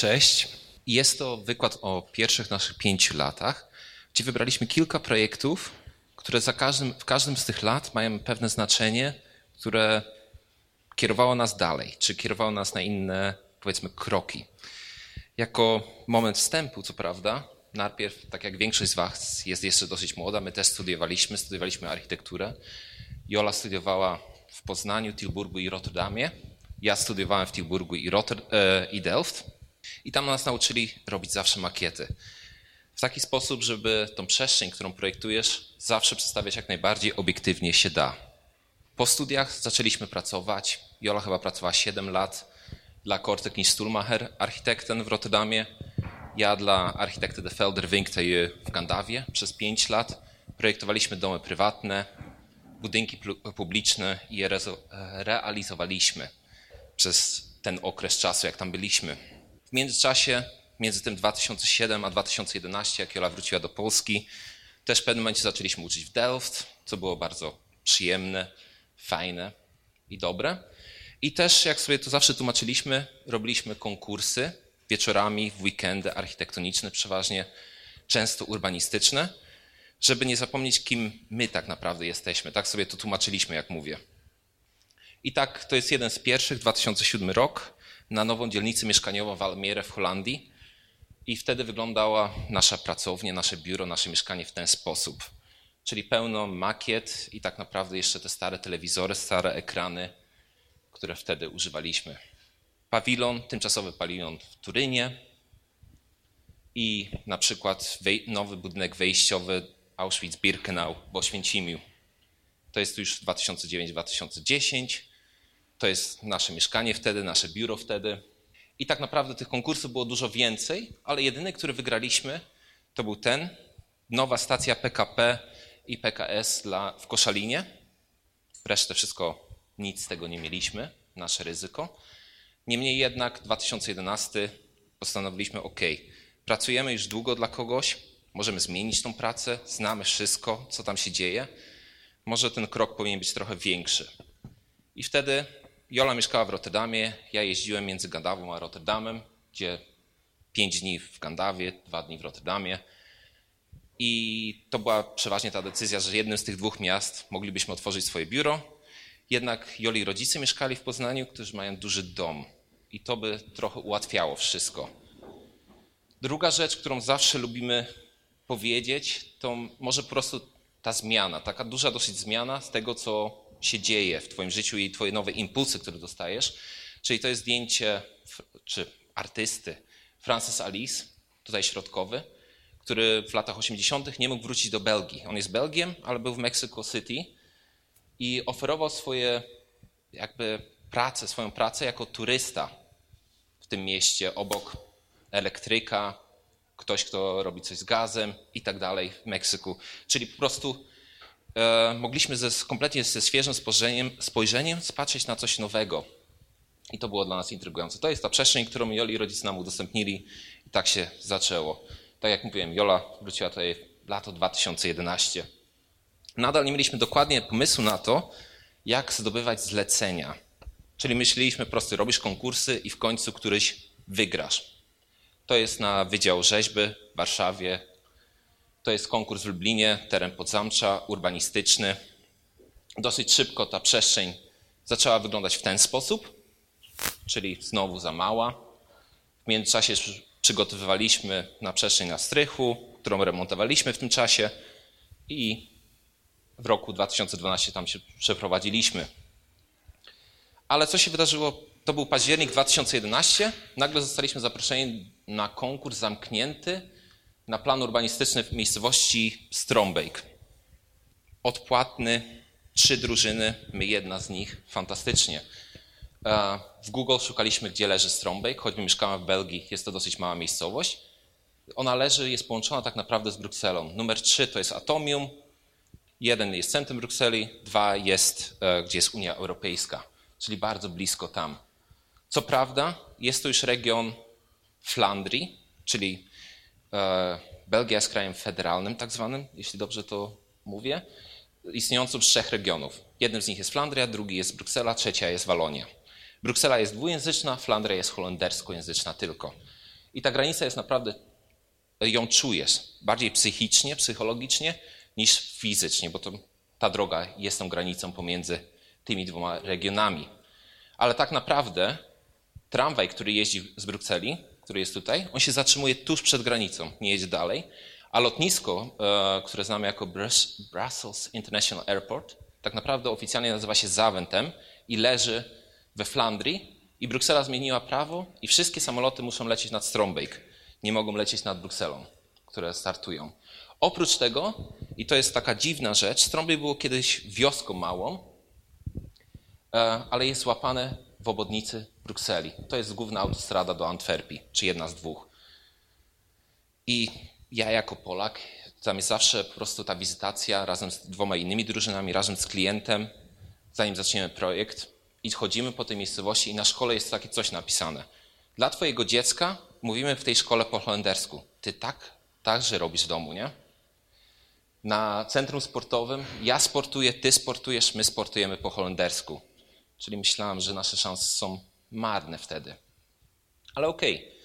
Cześć. Jest to wykład o pierwszych naszych pięciu latach, gdzie wybraliśmy kilka projektów, które za każdym, w każdym z tych lat mają pewne znaczenie, które kierowało nas dalej, czy kierowało nas na inne, powiedzmy, kroki. Jako moment wstępu, co prawda, najpierw, tak jak większość z Was jest jeszcze dosyć młoda, my też studiowaliśmy, studiowaliśmy architekturę. Jola studiowała w Poznaniu, Tilburgu i Rotterdamie. Ja studiowałem w Tilburgu i, Rotter, e, i Delft. I tam nas nauczyli robić zawsze makiety. W taki sposób, żeby tą przestrzeń, którą projektujesz, zawsze przedstawiać jak najbardziej obiektywnie się da. Po studiach zaczęliśmy pracować. Jola chyba pracowała 7 lat dla Kortek Stulmacher, architektem w Rotterdamie. Ja dla architekty de Felder Winkte w Gandawie przez 5 lat. Projektowaliśmy domy prywatne, budynki publiczne i je realizowaliśmy przez ten okres czasu, jak tam byliśmy. W międzyczasie, między tym 2007 a 2011, jak Jola wróciła do Polski, też w pewnym momencie zaczęliśmy uczyć w Delft, co było bardzo przyjemne, fajne i dobre. I też, jak sobie to zawsze tłumaczyliśmy, robiliśmy konkursy wieczorami, w weekendy architektoniczne, przeważnie często urbanistyczne, żeby nie zapomnieć, kim my tak naprawdę jesteśmy. Tak sobie to tłumaczyliśmy, jak mówię. I tak, to jest jeden z pierwszych, 2007 rok, na nową dzielnicę mieszkaniową w Almere w Holandii. I wtedy wyglądała nasza pracownia, nasze biuro, nasze mieszkanie w ten sposób. Czyli pełno makiet i tak naprawdę jeszcze te stare telewizory, stare ekrany, które wtedy używaliśmy. Pawilon, tymczasowy pawilon w Turynie i na przykład nowy budynek wejściowy Auschwitz-Birkenau w Oświęcimiu. To jest już 2009-2010. To jest nasze mieszkanie wtedy, nasze biuro wtedy. I tak naprawdę tych konkursów było dużo więcej, ale jedyny, który wygraliśmy, to był ten. Nowa stacja PKP i PKS dla, w Koszalinie. Resztę wszystko, nic z tego nie mieliśmy, nasze ryzyko. Niemniej jednak 2011 postanowiliśmy, ok, pracujemy już długo dla kogoś, możemy zmienić tą pracę, znamy wszystko, co tam się dzieje. Może ten krok powinien być trochę większy. I wtedy Jola mieszkała w Rotterdamie, ja jeździłem między Gandawą a Rotterdamem, gdzie pięć dni w Gandawie, dwa dni w Rotterdamie. I to była przeważnie ta decyzja, że jednym z tych dwóch miast moglibyśmy otworzyć swoje biuro. Jednak Joli rodzice mieszkali w Poznaniu, którzy mają duży dom. I to by trochę ułatwiało wszystko. Druga rzecz, którą zawsze lubimy powiedzieć, to może po prostu ta zmiana, taka duża dosyć zmiana z tego, co się dzieje w Twoim życiu i Twoje nowe impulsy, które dostajesz. Czyli to jest zdjęcie czy artysty Francis Alice, tutaj środkowy, który w latach 80. nie mógł wrócić do Belgii. On jest Belgiem, ale był w Mexico City i oferował swoje jakby pracę, swoją pracę jako turysta w tym mieście obok elektryka, ktoś, kto robi coś z gazem i tak dalej w Meksyku. Czyli po prostu e, mogliśmy ze, kompletnie ze świeżym spojrzeniem, spojrzeniem spatrzeć na coś nowego. I to było dla nas intrygujące. To jest ta przestrzeń, którą Joli rodzice nam udostępnili i tak się zaczęło. Tak jak mówiłem, Jola wróciła tutaj lato 2011. Nadal nie mieliśmy dokładnie pomysłu na to, jak zdobywać zlecenia. Czyli myśleliśmy po prostu, robisz konkursy i w końcu któryś wygrasz. To jest na Wydział Rzeźby w Warszawie, to jest konkurs w Lublinie, teren podzamcza, urbanistyczny. Dosyć szybko ta przestrzeń zaczęła wyglądać w ten sposób, czyli znowu za mała. W międzyczasie przygotowywaliśmy na przestrzeń na strychu, którą remontowaliśmy w tym czasie i w roku 2012 tam się przeprowadziliśmy. Ale co się wydarzyło? To był październik 2011. Nagle zostaliśmy zaproszeni na konkurs zamknięty na plan urbanistyczny w miejscowości Strombeek. Odpłatny, trzy drużyny, my jedna z nich, fantastycznie. E, w Google szukaliśmy, gdzie leży Strombeek, choćby mieszkałem w Belgii, jest to dosyć mała miejscowość. Ona leży, jest połączona tak naprawdę z Brukselą. Numer trzy to jest Atomium, jeden jest centrum Brukseli, dwa jest, e, gdzie jest Unia Europejska, czyli bardzo blisko tam. Co prawda, jest to już region Flandrii, czyli Belgia jest krajem federalnym, tak zwanym, jeśli dobrze to mówię, istniejącym z trzech regionów. Jednym z nich jest Flandria, drugi jest Bruksela, trzecia jest Walonia. Bruksela jest dwujęzyczna, Flandria jest holenderskojęzyczna tylko. I ta granica jest naprawdę, ją czujesz bardziej psychicznie, psychologicznie niż fizycznie, bo to, ta droga jest tą granicą pomiędzy tymi dwoma regionami. Ale tak naprawdę tramwaj, który jeździ z Brukseli, który jest tutaj, on się zatrzymuje tuż przed granicą, nie jedzie dalej. A lotnisko, e, które znamy jako Brussels International Airport, tak naprawdę oficjalnie nazywa się Zaventem i leży we Flandrii. I Bruksela zmieniła prawo i wszystkie samoloty muszą lecieć nad Strombeek. Nie mogą lecieć nad Brukselą, które startują. Oprócz tego, i to jest taka dziwna rzecz, Strombeek było kiedyś wioską małą, e, ale jest łapane w obodnicy Brukseli. To jest główna autostrada do Antwerpii, czy jedna z dwóch. I ja jako Polak, tam jest zawsze po prostu ta wizytacja razem z dwoma innymi drużynami, razem z klientem, zanim zaczniemy projekt i chodzimy po tej miejscowości i na szkole jest takie coś napisane. Dla twojego dziecka mówimy w tej szkole po holendersku. Ty tak, także robisz w domu, nie? Na centrum sportowym ja sportuję, ty sportujesz, my sportujemy po holendersku. Czyli myślałem, że nasze szanse są marne wtedy. Ale okej. Okay.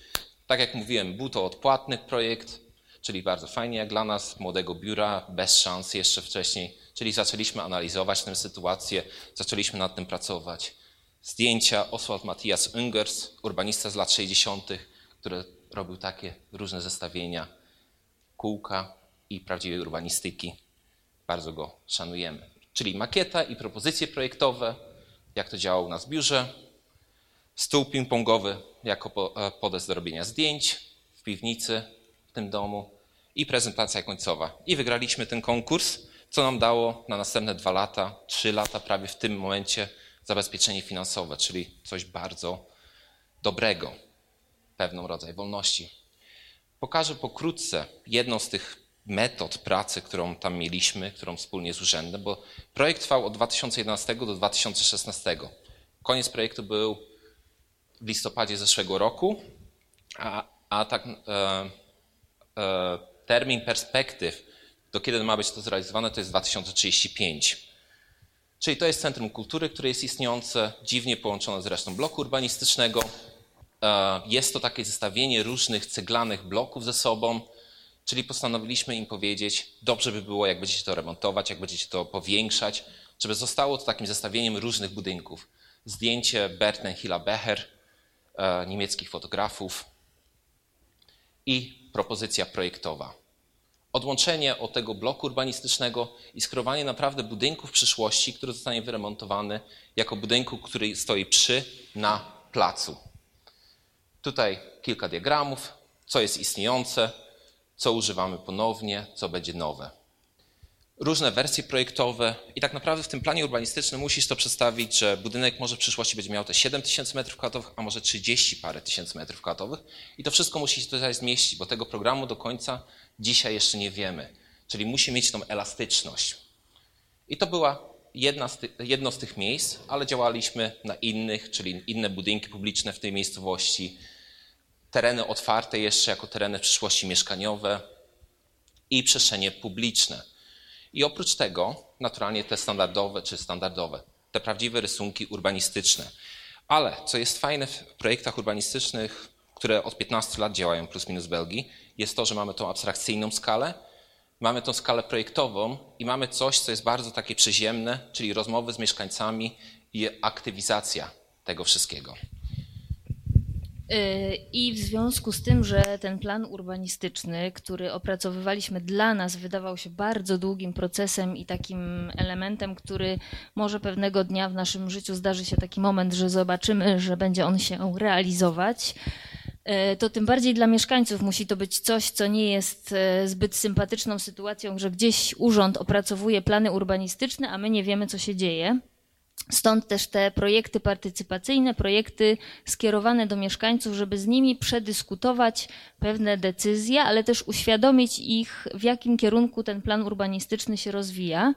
Tak jak mówiłem, był to odpłatny projekt, czyli bardzo fajnie jak dla nas, młodego biura, bez szans jeszcze wcześniej. Czyli zaczęliśmy analizować tę sytuację, zaczęliśmy nad tym pracować. Zdjęcia Oswald Matthias Ungers, urbanista z lat 60., który robił takie różne zestawienia kółka i prawdziwej urbanistyki. Bardzo go szanujemy. Czyli makieta i propozycje projektowe, jak to działało u nas w biurze, stół ping-pongowy jako e, podest do robienia zdjęć w piwnicy w tym domu i prezentacja końcowa. I wygraliśmy ten konkurs, co nam dało na następne dwa lata, trzy lata prawie w tym momencie zabezpieczenie finansowe, czyli coś bardzo dobrego, pewną rodzaj wolności. Pokażę pokrótce jedną z tych metod pracy, którą tam mieliśmy, którą wspólnie z urzędem, bo projekt trwał od 2011 do 2016. Koniec projektu był w listopadzie zeszłego roku, a, a tak e, e, termin perspektyw, do kiedy ma być to zrealizowane, to jest 2035. Czyli to jest Centrum Kultury, które jest istniejące, dziwnie połączone z resztą bloku urbanistycznego. E, jest to takie zestawienie różnych ceglanych bloków ze sobą, czyli postanowiliśmy im powiedzieć, dobrze by było, jak będziecie to remontować, jak będziecie to powiększać, żeby zostało to takim zestawieniem różnych budynków. Zdjęcie Berten Hilla Becher, e, niemieckich fotografów i propozycja projektowa odłączenie od tego bloku urbanistycznego i skierowanie naprawdę budynku w przyszłości, który zostanie wyremontowany jako budynku, który stoi przy, na placu. Tutaj kilka diagramów, co jest istniejące, co używamy ponownie, co będzie nowe. Różne wersje projektowe i tak naprawdę w tym planie urbanistycznym musisz to przedstawić, że budynek może w przyszłości będzie miał te 7 tysięcy metrów kwadratowych, a może 30 parę tysięcy metrów kwadratowych i to wszystko musi się tutaj zmieścić, bo tego programu do końca dzisiaj jeszcze nie wiemy. Czyli musi mieć tą elastyczność. I to była jedna z ty, jedno z tych miejsc, ale działaliśmy na innych, czyli inne budynki publiczne w tej miejscowości, tereny otwarte jeszcze jako tereny przyszłości mieszkaniowe i przestrzenie publiczne. I oprócz tego, naturalnie te standardowe czy standardowe, te prawdziwe rysunki urbanistyczne. Ale co jest fajne w projektach urbanistycznych, które od 15 lat działają plus minus Belgii, jest to, że mamy tą abstrakcyjną skalę, mamy tą skalę projektową i mamy coś, co jest bardzo takie przyziemne, czyli rozmowy z mieszkańcami i aktywizacja tego wszystkiego. Y, I w związku z tym, że ten plan urbanistyczny, który opracowywaliśmy dla nas, wydawał się bardzo długim procesem i takim elementem, który może pewnego dnia w naszym życiu zdarzy się taki moment, że zobaczymy, że będzie on się realizować, y, to tym bardziej dla mieszkańców musi to być coś, co nie jest y, zbyt sympatyczną sytuacją, że gdzieś urząd opracowuje plany urbanistyczne, a my nie wiemy, co się dzieje. Stąd też te projekty partycypacyjne, projekty skierowane do mieszkańców, żeby z nimi przedyskutować pewne decyzje, ale też uświadomić ich, w jakim kierunku ten plan urbanistyczny się rozwija.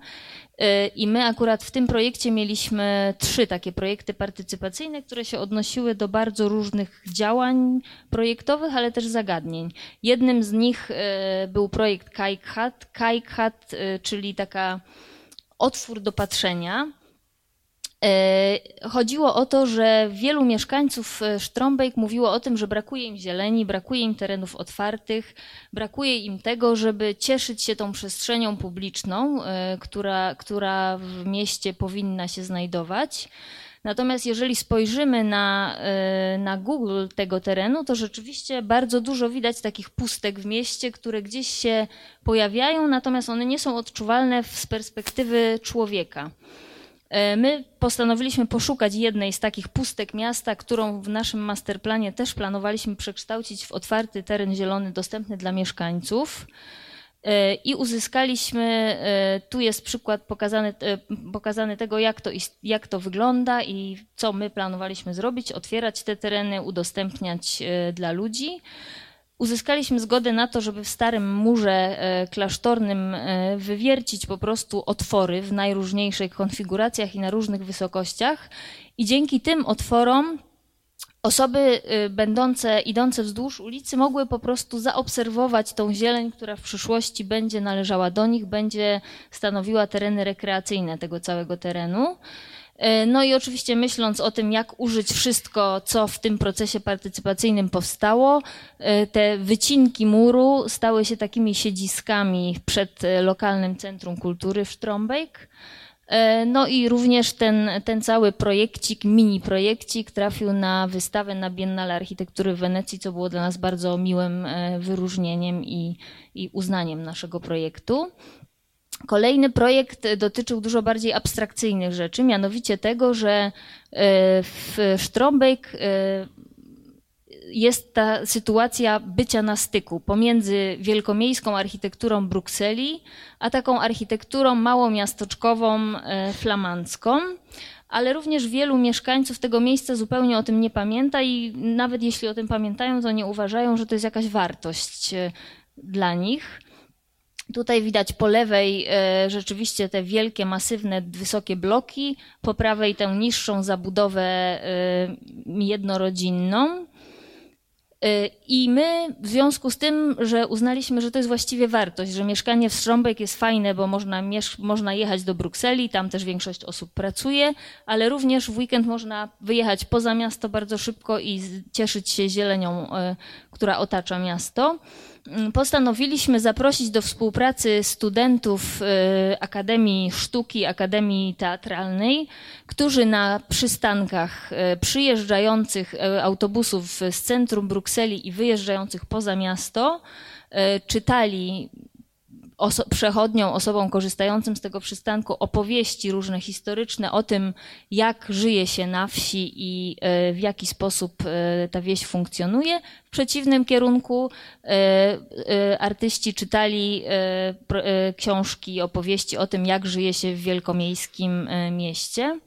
I my akurat w tym projekcie mieliśmy trzy takie projekty partycypacyjne, które się odnosiły do bardzo różnych działań projektowych, ale też zagadnień. Jednym z nich e, był projekt Kaikhat. Kaikhat, e, czyli taka otwór do patrzenia chodziło o to, że wielu mieszkańców e, Sztrąbejk mówiło o tym, że brakuje im zieleni, brakuje im terenów otwartych, brakuje im tego, żeby cieszyć się tą przestrzenią publiczną, e, która, która w mieście powinna się znajdować. Natomiast jeżeli spojrzymy na, na Google tego terenu, to rzeczywiście bardzo dużo widać takich pustek w mieście, które gdzieś się pojawiają, natomiast one nie są odczuwalne z perspektywy człowieka. E, my postanowiliśmy poszukać jednej z takich pustek miasta, którą w naszym masterplanie też planowaliśmy przekształcić w otwarty teren zielony dostępny dla mieszkańców. E, I uzyskaliśmy, e, tu jest przykład pokazany, pokazany tego, jak to, jak to wygląda i co my planowaliśmy zrobić, otwierać te tereny, udostępniać dla ludzi. Uzyskaliśmy zgodę na to, żeby w starym murze e, klasztornym e, wywiercić po prostu otwory w najróżniejszych konfiguracjach i na różnych wysokościach. I dzięki tym otworom osoby e, będące, idące wzdłuż ulicy mogły po prostu zaobserwować tą zieleń, która w przyszłości będzie należała do nich, będzie stanowiła tereny rekreacyjne tego całego terenu. E, no i oczywiście myśląc o tym, jak użyć wszystko, co w tym procesie partycypacyjnym powstało, e, te wycinki muru stały się takimi siedziskami przed e, lokalnym Centrum Kultury w Strombeck. No i również ten, ten cały projekcik, mini projekcik trafił na wystawę na Biennale Architektury w Wenecji, co było dla nas bardzo miłym wyróżnieniem i, i uznaniem naszego projektu. Kolejny projekt dotyczył dużo bardziej abstrakcyjnych rzeczy, mianowicie tego, że e, w Strombeck e, jest ta sytuacja bycia na styku pomiędzy wielkomiejską architekturą Brukseli, a taką architekturą małomiastoczkową, e, flamandzką. Ale również wielu mieszkańców tego miejsca zupełnie o tym nie pamięta i nawet jeśli o tym pamiętają, to nie uważają, że to jest jakaś wartość dla nich. Tutaj widać po lewej e, rzeczywiście te wielkie, masywne, wysokie bloki, po prawej tę niższą zabudowę e, jednorodzinną. E, I my w związku z tym, że uznaliśmy, że to jest właściwie wartość, że mieszkanie w Strząbek jest fajne, bo można, można jechać do Brukseli, tam też większość osób pracuje, ale również w weekend można wyjechać poza miasto bardzo szybko i cieszyć się zielenią, która otacza miasto. Mm, postanowiliśmy zaprosić do współpracy studentów y, Akademii Sztuki, Akademii Teatralnej, którzy na przystankach y, przyjeżdżających y, autobusów z centrum Brukseli i wyjeżdżających poza miasto czytali oso przechodniom, osobom korzystającym z tego przystanku opowieści różne historyczne o tym, jak żyje się na wsi i e, w jaki sposób e, ta wieś funkcjonuje. W przeciwnym kierunku e, artyści czytali książki, opowieści o tym, jak żyje się w wielkomiejskim mieście.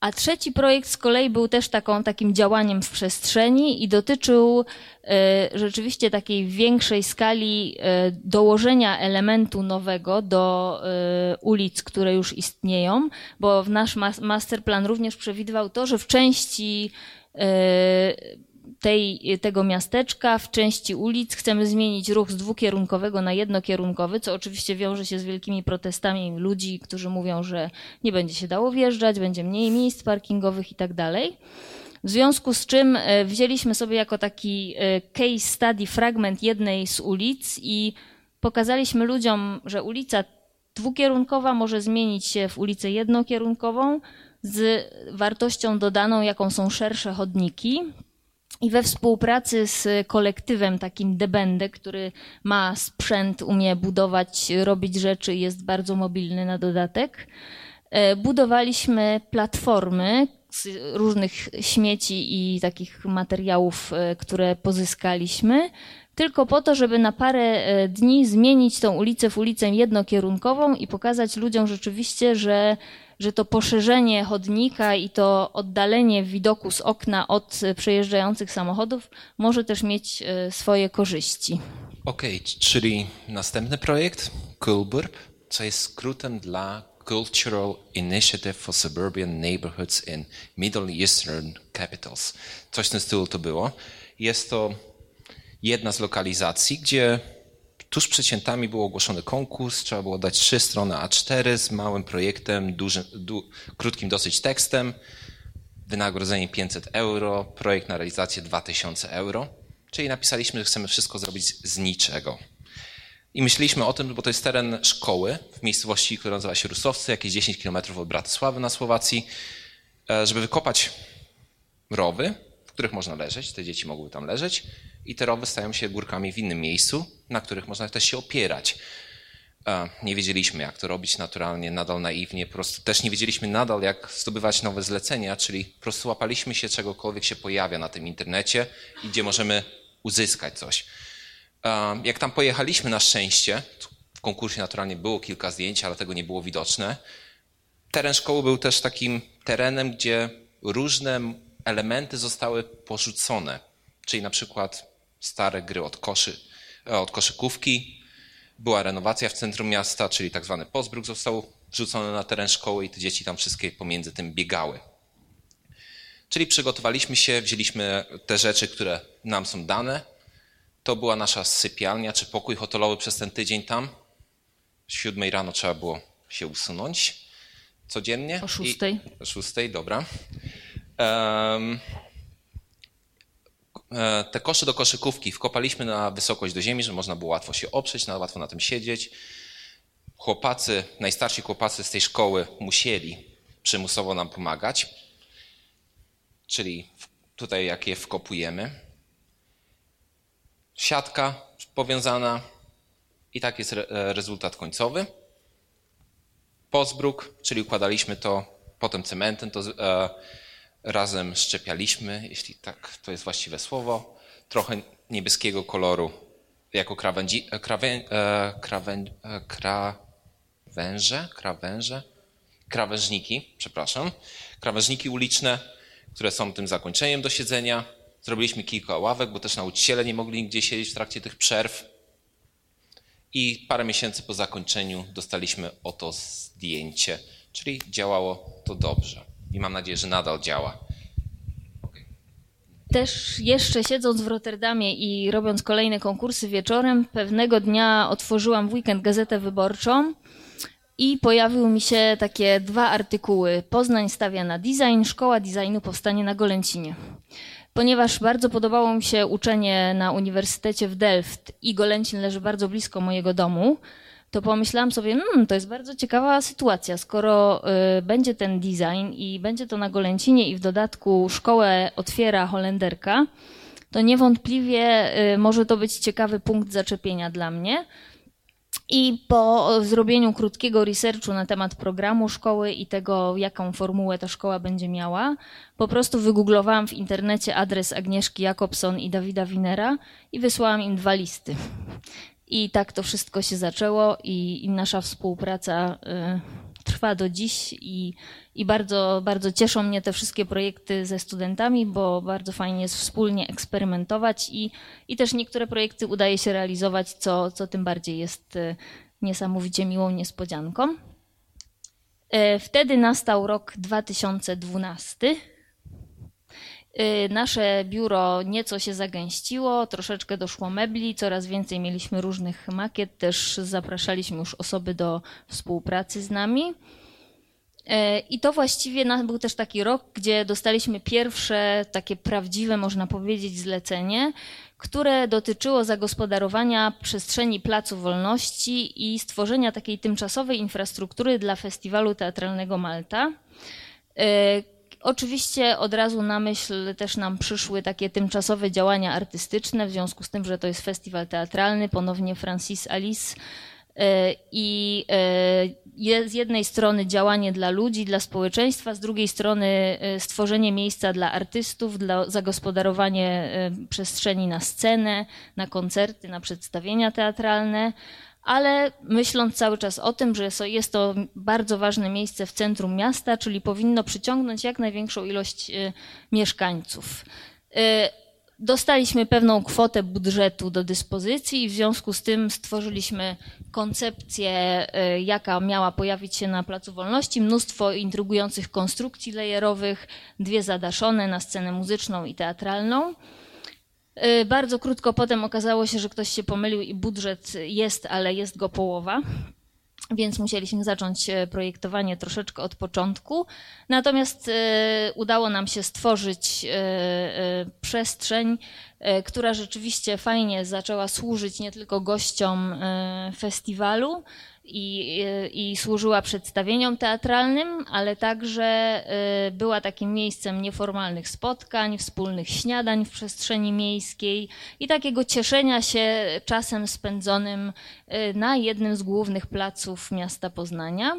A trzeci projekt z kolei był też taką, takim działaniem w przestrzeni i dotyczył e, rzeczywiście takiej większej skali e, dołożenia elementu nowego do e, ulic, które już istnieją, bo nasz masterplan również przewidywał to, że w części tej, tego miasteczka w części ulic chcemy zmienić ruch z dwukierunkowego na jednokierunkowy, co oczywiście wiąże się z wielkimi protestami ludzi, którzy mówią, że nie będzie się dało wjeżdżać, będzie mniej miejsc parkingowych i tak dalej. W związku z czym e, wzięliśmy sobie jako taki e, case study fragment jednej z ulic i pokazaliśmy ludziom, że ulica dwukierunkowa może zmienić się w ulicę jednokierunkową z wartością dodaną, jaką są szersze chodniki, i we współpracy z kolektywem takim Debende, który ma sprzęt, umie budować, robić rzeczy jest bardzo mobilny na dodatek, e, budowaliśmy platformy z różnych śmieci i takich materiałów, e, które pozyskaliśmy, tylko po to, żeby na parę e, dni zmienić tą ulicę w ulicę jednokierunkową i pokazać ludziom rzeczywiście, że że to poszerzenie chodnika i to oddalenie widoku z okna od przejeżdżających samochodów może też mieć e, swoje korzyści. Okej, okay, czyli następny projekt, Kulburb, co jest skrótem dla Cultural Initiative for Suburban Neighborhoods in Middle Eastern Capitals. Coś w tym stylu to było. Jest to jedna z lokalizacji, gdzie tuż przed świętami był ogłoszony konkurs, trzeba było dać trzy strony A4 z małym projektem, du, krótkim dosyć tekstem, wynagrodzenie 500 euro, projekt na realizację 2000 euro. Czyli napisaliśmy, że chcemy wszystko zrobić z niczego. I myśleliśmy o tym, bo to jest teren szkoły w miejscowości, która nazywa się Rusowcy, jakieś 10 km od Bratysławy na Słowacji, e, żeby wykopać rowy, w których można leżeć, te dzieci mogły tam leżeć i te rowy stają się górkami w innym miejscu, na których można też się opierać. Nie wiedzieliśmy, jak to robić naturalnie, nadal naiwnie, po prostu też nie wiedzieliśmy nadal, jak zdobywać nowe zlecenia, czyli po prostu łapaliśmy się czegokolwiek się pojawia na tym internecie i gdzie możemy uzyskać coś. Jak tam pojechaliśmy na szczęście, w konkursie naturalnie było kilka zdjęć, ale tego nie było widoczne. Teren szkoły był też takim terenem, gdzie różne elementy zostały porzucone, czyli na przykład stare gry od, koszy, e, od koszykówki, była renowacja w centrum miasta, czyli tak zwany postbruk został wrzucony na teren szkoły i te dzieci tam wszystkie pomiędzy tym biegały. Czyli przygotowaliśmy się, wzięliśmy te rzeczy, które nam są dane. To była nasza sypialnia czy pokój hotelowy przez ten tydzień tam. Z siódmej rano trzeba było się usunąć codziennie. O szóstej. I, o szóstej, dobra. Um, te kosze do koszykówki wkopaliśmy na wysokość do ziemi, żeby można było łatwo się oprzeć, łatwo na tym siedzieć. Chłopacy, najstarsi chłopacy z tej szkoły musieli przymusowo nam pomagać, czyli tutaj jak je wkopujemy. Siatka powiązana i tak jest re rezultat końcowy. Pozbruk, czyli układaliśmy to potem cementem, to e, razem szczepialiśmy, jeśli tak to jest właściwe słowo, trochę niebieskiego koloru jako krawędzi, e, krawę, e, krawę, e, krawęże, krawęże, krawężniki, przepraszam, krawężniki uliczne, które są tym zakończeniem do siedzenia. Zrobiliśmy kilka ławek, bo też nauczyciele nie mogli nigdzie siedzieć w trakcie tych przerw. I parę miesięcy po zakończeniu dostaliśmy oto zdjęcie, czyli działało to dobrze i mam nadzieję, że nadal działa. Też jeszcze siedząc w Rotterdamie i robiąc kolejne konkursy wieczorem, pewnego dnia otworzyłam w weekend gazetę wyborczą i pojawiły mi się takie dwa artykuły. Poznań stawia na design, szkoła designu powstanie na Golęcinie. Ponieważ bardzo podobało mi się uczenie na Uniwersytecie w Delft i Golęcin leży bardzo blisko mojego domu, to pomyślałam sobie, hmm, to jest bardzo ciekawa sytuacja, skoro y, będzie ten design i będzie to na Golęcinie i w dodatku szkołę otwiera Holenderka, to niewątpliwie y, może to być ciekawy punkt zaczepienia dla mnie. I po zrobieniu krótkiego researchu na temat programu szkoły i tego, jaką formułę ta szkoła będzie miała, po prostu wygooglowałam w internecie adres Agnieszki Jakobson i Dawida Winera i wysłałam im dwa listy. I tak to wszystko się zaczęło i, i nasza współpraca y, trwa do dziś i, i bardzo, bardzo cieszą mnie te wszystkie projekty ze studentami, bo bardzo fajnie jest wspólnie eksperymentować i, i też niektóre projekty udaje się realizować, co, co tym bardziej jest y, niesamowicie miłą niespodzianką. Y, wtedy nastał rok 2012 Y, nasze biuro nieco się zagęściło, troszeczkę doszło mebli, coraz więcej mieliśmy różnych makiet, też zapraszaliśmy już osoby do współpracy z nami. Y, I to właściwie był też taki rok, gdzie dostaliśmy pierwsze takie prawdziwe, można powiedzieć, zlecenie, które dotyczyło zagospodarowania przestrzeni Placu Wolności i stworzenia takiej tymczasowej infrastruktury dla Festiwalu Teatralnego Malta y, Oczywiście od razu na myśl też nam przyszły takie tymczasowe działania artystyczne, w związku z tym, że to jest festiwal teatralny, ponownie Francis Alice. E, i e, z jednej strony działanie dla ludzi, dla społeczeństwa, z drugiej strony e, stworzenie miejsca dla artystów, dla zagospodarowanie przestrzeni na scenę, na koncerty, na przedstawienia teatralne, ale myśląc cały czas o tym, że jest to bardzo ważne miejsce w centrum miasta, czyli powinno przyciągnąć jak największą ilość y, mieszkańców. Y, dostaliśmy pewną kwotę budżetu do dyspozycji i w związku z tym stworzyliśmy koncepcję, y, jaka miała pojawić się na Placu Wolności. Mnóstwo intrygujących konstrukcji lejerowych, dwie zadaszone na scenę muzyczną i teatralną. Bardzo krótko potem okazało się, że ktoś się pomylił i budżet jest, ale jest go połowa więc musieliśmy zacząć e, projektowanie troszeczkę od początku. Natomiast e, udało nam się stworzyć e, przestrzeń, która rzeczywiście fajnie zaczęła służyć nie tylko gościom festiwalu, i, i służyła przedstawieniom teatralnym, ale także y, była takim miejscem nieformalnych spotkań, wspólnych śniadań w przestrzeni miejskiej i takiego cieszenia się czasem spędzonym y, na jednym z głównych placów miasta Poznania.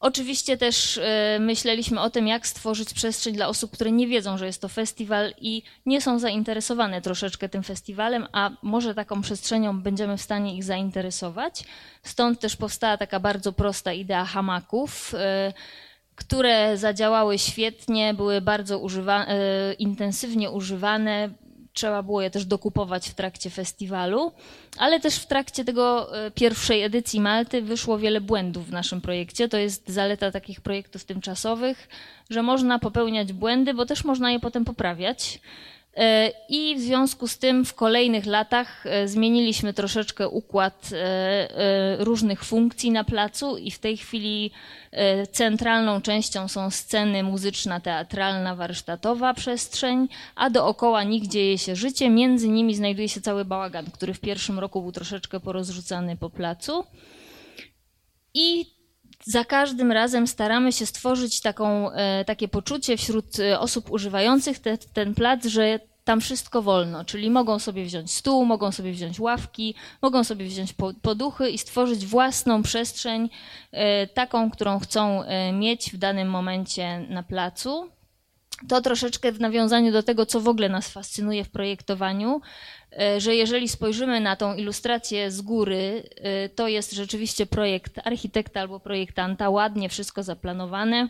Oczywiście też e, myśleliśmy o tym, jak stworzyć przestrzeń dla osób, które nie wiedzą, że jest to festiwal i nie są zainteresowane troszeczkę tym festiwalem, a może taką przestrzenią będziemy w stanie ich zainteresować. Stąd też powstała taka bardzo prosta idea hamaków e, które zadziałały świetnie, były bardzo używa e, intensywnie używane trzeba było je też dokupować w trakcie festiwalu, ale też w trakcie tego e, pierwszej edycji Malty wyszło wiele błędów w naszym projekcie. To jest zaleta takich projektów tymczasowych, że można popełniać błędy, bo też można je potem poprawiać. E, I w związku z tym w kolejnych latach e, zmieniliśmy troszeczkę układ e, różnych funkcji na placu i w tej chwili centralną częścią są sceny muzyczna, teatralna, warsztatowa przestrzeń, a dookoła nich dzieje się życie. Między nimi znajduje się cały bałagan, który w pierwszym roku był troszeczkę porozrzucany po placu. I za każdym razem staramy się stworzyć taką, e, takie poczucie wśród e, osób używających te, ten plac, że tam wszystko wolno, czyli mogą sobie wziąć stół, mogą sobie wziąć ławki, mogą sobie wziąć poduchy i stworzyć własną przestrzeń, e, taką, którą chcą mieć w danym momencie na placu. To troszeczkę w nawiązaniu do tego, co w ogóle nas fascynuje w projektowaniu, E, że jeżeli spojrzymy na tą ilustrację z góry, e, to jest rzeczywiście projekt architekta albo projektanta, ładnie wszystko zaplanowane,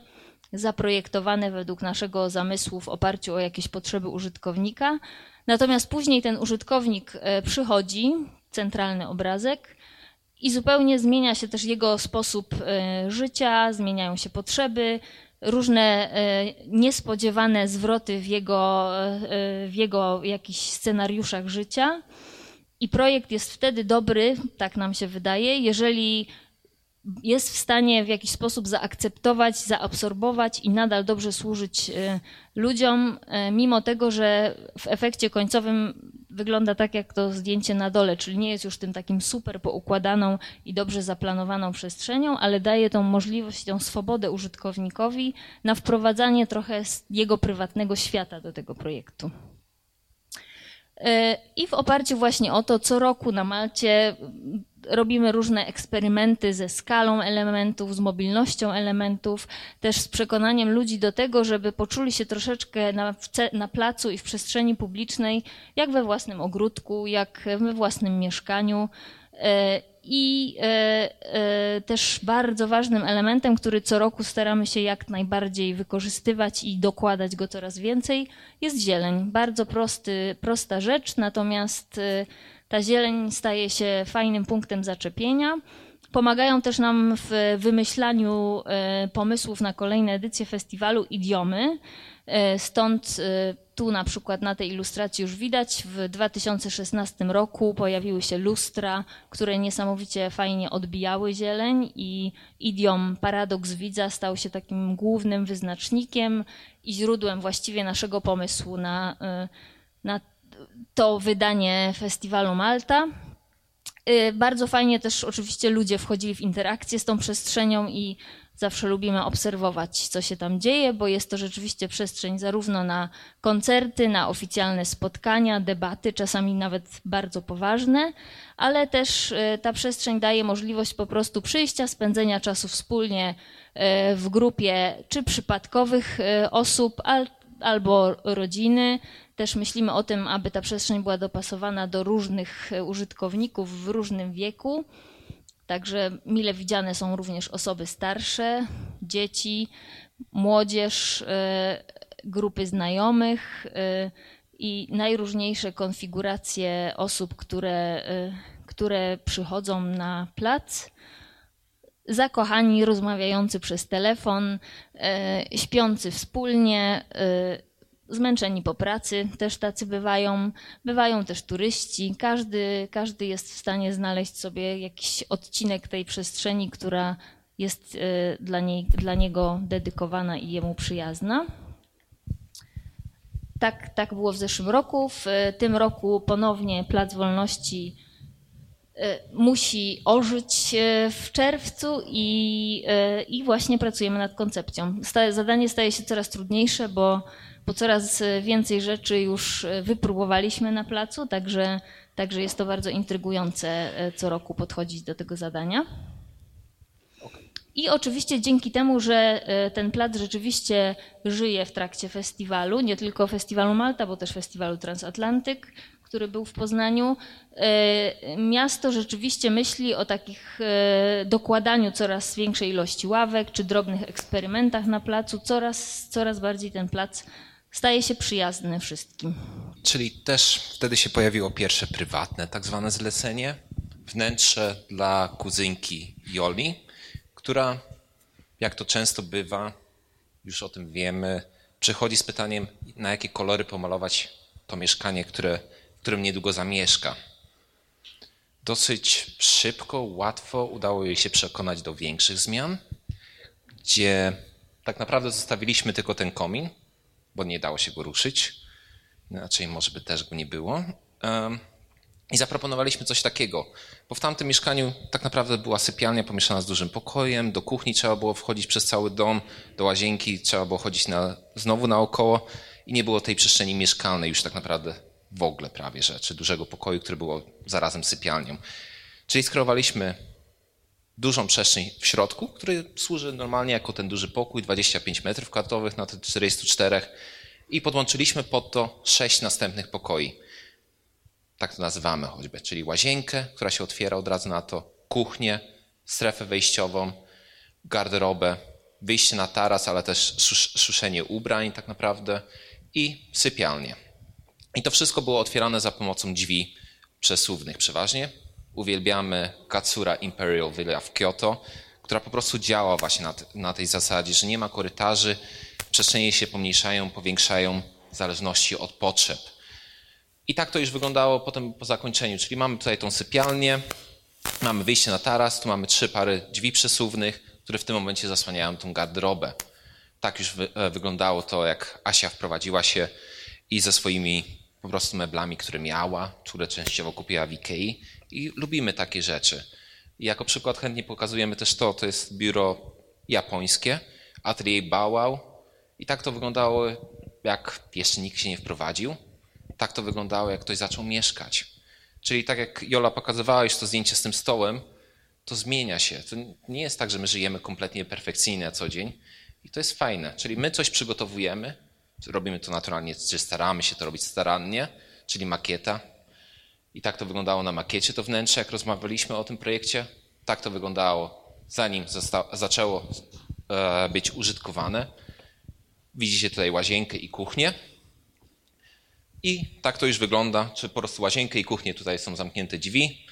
zaprojektowane według naszego zamysłu w oparciu o jakieś potrzeby użytkownika. Natomiast później ten użytkownik e, przychodzi, centralny obrazek, i zupełnie zmienia się też jego sposób życia, zmieniają się potrzeby, różne e, niespodziewane zwroty w jego, e, w jego jakichś scenariuszach życia. I projekt jest wtedy dobry, tak nam się wydaje, jeżeli jest w stanie w jakiś sposób zaakceptować, zaabsorbować i nadal dobrze służyć e, ludziom, mimo tego, że w efekcie końcowym wygląda tak jak to zdjęcie na dole, czyli nie jest już tym takim super poukładaną i dobrze zaplanowaną przestrzenią, ale daje tą możliwość, tą swobodę użytkownikowi na wprowadzanie trochę jego prywatnego świata do tego projektu. E, I w oparciu właśnie o to, co roku na Malcie robimy różne eksperymenty ze skalą elementów, z mobilnością elementów, też z przekonaniem ludzi do tego, żeby poczuli się troszeczkę na, na placu i w przestrzeni publicznej, jak we własnym ogródku, jak we własnym mieszkaniu. E, I e, e, też bardzo ważnym elementem, który co roku staramy się jak najbardziej wykorzystywać i dokładać go coraz więcej, jest zieleń. Bardzo prosty, prosta rzecz, natomiast ta zieleń staje się fajnym punktem zaczepienia. Pomagają też nam w wymyślaniu e, pomysłów na kolejne edycje festiwalu idiomy. E, stąd e, tu na przykład na tej ilustracji już widać, w 2016 roku pojawiły się lustra, które niesamowicie fajnie odbijały zieleń i idiom paradoks widza stał się takim głównym wyznacznikiem i źródłem właściwie naszego pomysłu na, na to wydanie festiwalu Malta. Y, bardzo fajnie też oczywiście ludzie wchodzili w interakcję z tą przestrzenią i zawsze lubimy obserwować, co się tam dzieje, bo jest to rzeczywiście przestrzeń zarówno na koncerty, na oficjalne spotkania, debaty, czasami nawet bardzo poważne, ale też y, ta przestrzeń daje możliwość po prostu przyjścia, spędzenia czasu wspólnie y, w grupie czy przypadkowych osób, albo rodziny, też myślimy o tym, aby ta przestrzeń była dopasowana do różnych e, użytkowników w różnym wieku. Także mile widziane są również osoby starsze, dzieci, młodzież, e, grupy znajomych e, i najróżniejsze konfiguracje osób, które, które przychodzą na plac. Zakochani, rozmawiający przez telefon, śpiący wspólnie, zmęczeni po pracy, też tacy bywają. Bywają też turyści. Każdy, każdy jest w stanie znaleźć sobie jakiś odcinek tej przestrzeni, która jest e, dla, niej, dla niego dedykowana i jemu przyjazna. Tak, tak było w zeszłym roku. W tym roku ponownie Plac Wolności e, musi ożyć w czerwcu i, i właśnie pracujemy nad koncepcją. Zadanie staje się coraz trudniejsze, bo, bo coraz więcej rzeczy już wypróbowaliśmy na placu, także, także jest to bardzo intrygujące co roku podchodzić do tego zadania. I oczywiście dzięki temu, że ten plac rzeczywiście żyje w trakcie festiwalu, nie tylko festiwalu Malta, bo też festiwalu Transatlantyk, który był w Poznaniu, e, miasto rzeczywiście myśli o takich e, dokładaniu coraz większej ilości ławek czy drobnych eksperymentach na placu. Coraz, coraz bardziej ten plac staje się przyjazny wszystkim. Czyli też wtedy się pojawiło pierwsze prywatne tak zwane zlecenie, wnętrze dla kuzynki Joli, która, jak to często bywa, już o tym wiemy, przychodzi z pytaniem, na jakie kolory pomalować to mieszkanie, które, w którym niedługo zamieszka. Dosyć szybko, łatwo udało jej się przekonać do większych zmian, gdzie tak naprawdę zostawiliśmy tylko ten komin, bo nie dało się go ruszyć. Inaczej może by też go nie było. I zaproponowaliśmy coś takiego, bo w tamtym mieszkaniu tak naprawdę była sypialnia pomieszana z dużym pokojem, do kuchni trzeba było wchodzić przez cały dom, do łazienki trzeba było chodzić na, znowu naokoło i nie było tej przestrzeni mieszkalnej już tak naprawdę w ogóle prawie rzeczy, dużego pokoju, który było zarazem sypialnią. Czyli skierowaliśmy dużą przestrzeń w środku, który służy normalnie jako ten duży pokój, 25 metrów kwadratowych na te 44 i podłączyliśmy pod to sześć następnych pokoi tak to nazywamy choćby, czyli łazienkę, która się otwiera od razu na to, kuchnię, strefę wejściową, garderobę, wyjście na taras, ale też suszenie ubrań tak naprawdę i sypialnię. I to wszystko było otwierane za pomocą drzwi przesuwnych przeważnie. Uwielbiamy Katsura Imperial Villa w Kyoto, która po prostu działa właśnie na, na tej zasadzie, że nie ma korytarzy, przestrzenie się pomniejszają, powiększają w zależności od potrzeb. I tak to już wyglądało potem po zakończeniu, czyli mamy tutaj tą sypialnię, mamy wyjście na taras, tu mamy trzy pary drzwi przesuwnych, które w tym momencie zasłaniają tą garderobę. Tak już wy, e, wyglądało to, jak Asia wprowadziła się i ze swoimi po prostu meblami, które miała, które częściowo kupiła w Ikei i lubimy takie rzeczy. I jako przykład chętnie pokazujemy też to, to jest biuro japońskie, Atelier Bauau i tak to wyglądało, jak jeszcze nikt się nie wprowadził tak to wyglądało, jak ktoś zaczął mieszkać. Czyli tak jak Jola pokazywała już to zdjęcie z tym stołem, to zmienia się. To nie jest tak, że my żyjemy kompletnie perfekcyjnie na co dzień i to jest fajne. Czyli my coś przygotowujemy, robimy to naturalnie, czy staramy się to robić starannie, czyli makieta. I tak to wyglądało na makiecie to wnętrze, jak rozmawialiśmy o tym projekcie. Tak to wyglądało zanim zaczęło e, być użytkowane. Widzicie tutaj łazienkę i kuchnię. I tak to już wygląda, czy po prostu łazienkę i kuchnię tutaj są zamknięte drzwi,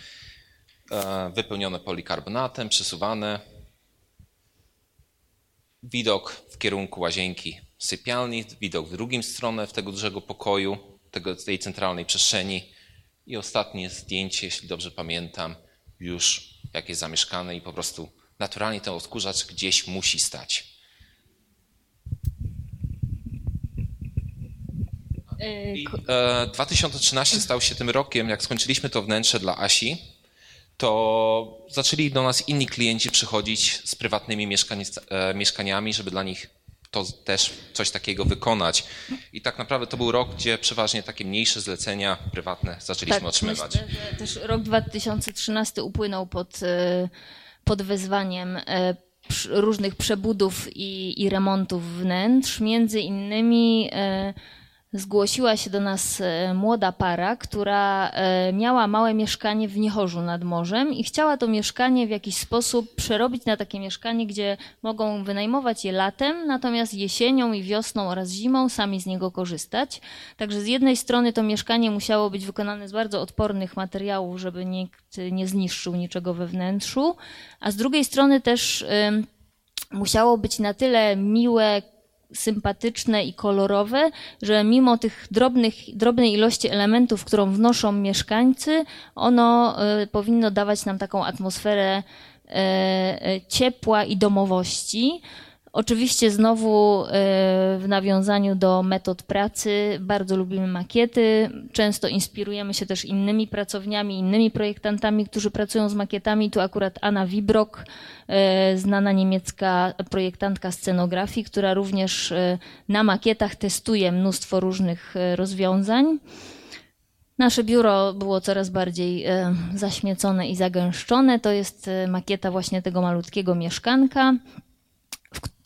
e, wypełnione polikarbonatem, przesuwane. Widok w kierunku łazienki sypialni, widok w drugim stronę w tego dużego pokoju, tego, tej centralnej przestrzeni. I ostatnie zdjęcie, jeśli dobrze pamiętam, już jak jest zamieszkane i po prostu naturalnie ten odkurzacz gdzieś musi stać. I 2013 e, stał się tym rokiem, jak skończyliśmy to wnętrze dla Asi, to zaczęli do nas inni klienci przychodzić z prywatnymi e, mieszkaniami, żeby dla nich to też coś takiego wykonać. I tak naprawdę to był rok, gdzie przeważnie takie mniejsze zlecenia prywatne zaczęliśmy tak, otrzymywać. Myślę, że też rok 2013 upłynął pod, e, pod wyzwaniem różnych przebudów i, i remontów wnętrz. Między innymi zgłosiła się do nas e, młoda para, która e, miała małe mieszkanie w Niechorzu nad morzem i chciała to mieszkanie w jakiś sposób przerobić na takie mieszkanie, gdzie mogą wynajmować je latem, natomiast jesienią i wiosną oraz zimą sami z niego korzystać. Także z jednej strony to mieszkanie musiało być wykonane z bardzo odpornych materiałów, żeby nikt nie zniszczył niczego we wnętrzu, a z drugiej strony też musiało być na tyle miłe, sympatyczne i kolorowe, że mimo tych drobnych, drobnej ilości elementów, którą wnoszą mieszkańcy, ono y, powinno dawać nam taką atmosferę y, y, ciepła i domowości. Oczywiście znowu e, w nawiązaniu do metod pracy bardzo lubimy makiety. Często inspirujemy się też innymi pracowniami, innymi projektantami, którzy pracują z makietami. Tu akurat Anna Wibrok, e, znana niemiecka projektantka scenografii, która również e, na makietach testuje mnóstwo różnych rozwiązań. Nasze biuro było coraz bardziej zaśmiecone i zagęszczone. To jest makieta właśnie tego malutkiego mieszkanka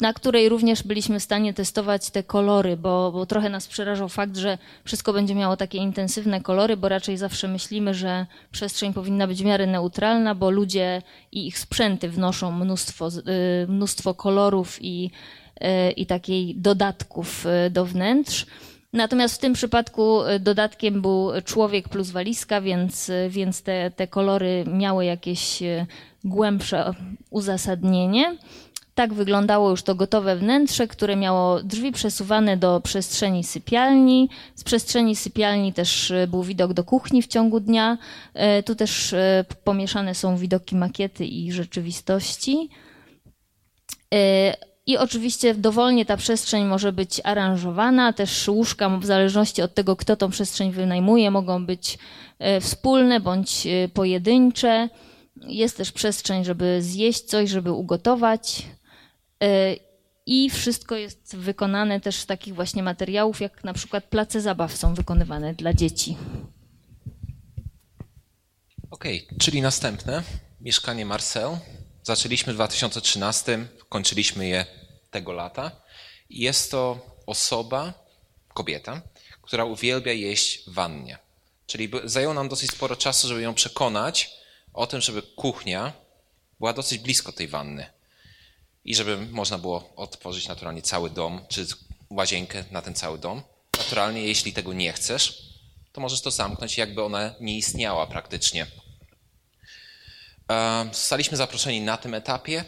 na której również byliśmy w stanie testować te kolory, bo, bo, trochę nas przerażał fakt, że wszystko będzie miało takie intensywne kolory, bo raczej zawsze myślimy, że przestrzeń powinna być w miarę neutralna, bo ludzie i ich sprzęty wnoszą mnóstwo, y, mnóstwo kolorów i, y, i takiej dodatków y, do wnętrz. Natomiast w tym przypadku dodatkiem był człowiek plus walizka, więc, więc te, te kolory miały jakieś głębsze uzasadnienie. Tak wyglądało już to gotowe wnętrze, które miało drzwi przesuwane do przestrzeni sypialni. Z przestrzeni sypialni też e, był widok do kuchni w ciągu dnia. E, tu też e, pomieszane są widoki makiety i rzeczywistości. I oczywiście dowolnie ta przestrzeń może być aranżowana, też łóżka w zależności od tego, kto tą przestrzeń wynajmuje, mogą być wspólne bądź pojedyncze. Jest też przestrzeń, żeby zjeść coś, żeby ugotować. E, I wszystko jest wykonane też z takich właśnie materiałów, jak na przykład place zabaw są wykonywane dla dzieci. Okej, okay, czyli następne. Mieszkanie Marcel. Zaczęliśmy w 2013, kończyliśmy je tego lata. Jest to osoba, kobieta, która uwielbia jeść w wannie. Czyli zajęło nam dosyć sporo czasu, żeby ją przekonać o tym, żeby kuchnia była dosyć blisko tej wanny i żeby można było otworzyć naturalnie cały dom, czy łazienkę na ten cały dom. Naturalnie, jeśli tego nie chcesz, to możesz to zamknąć, jakby ona nie istniała praktycznie. Zostaliśmy zaproszeni na tym etapie.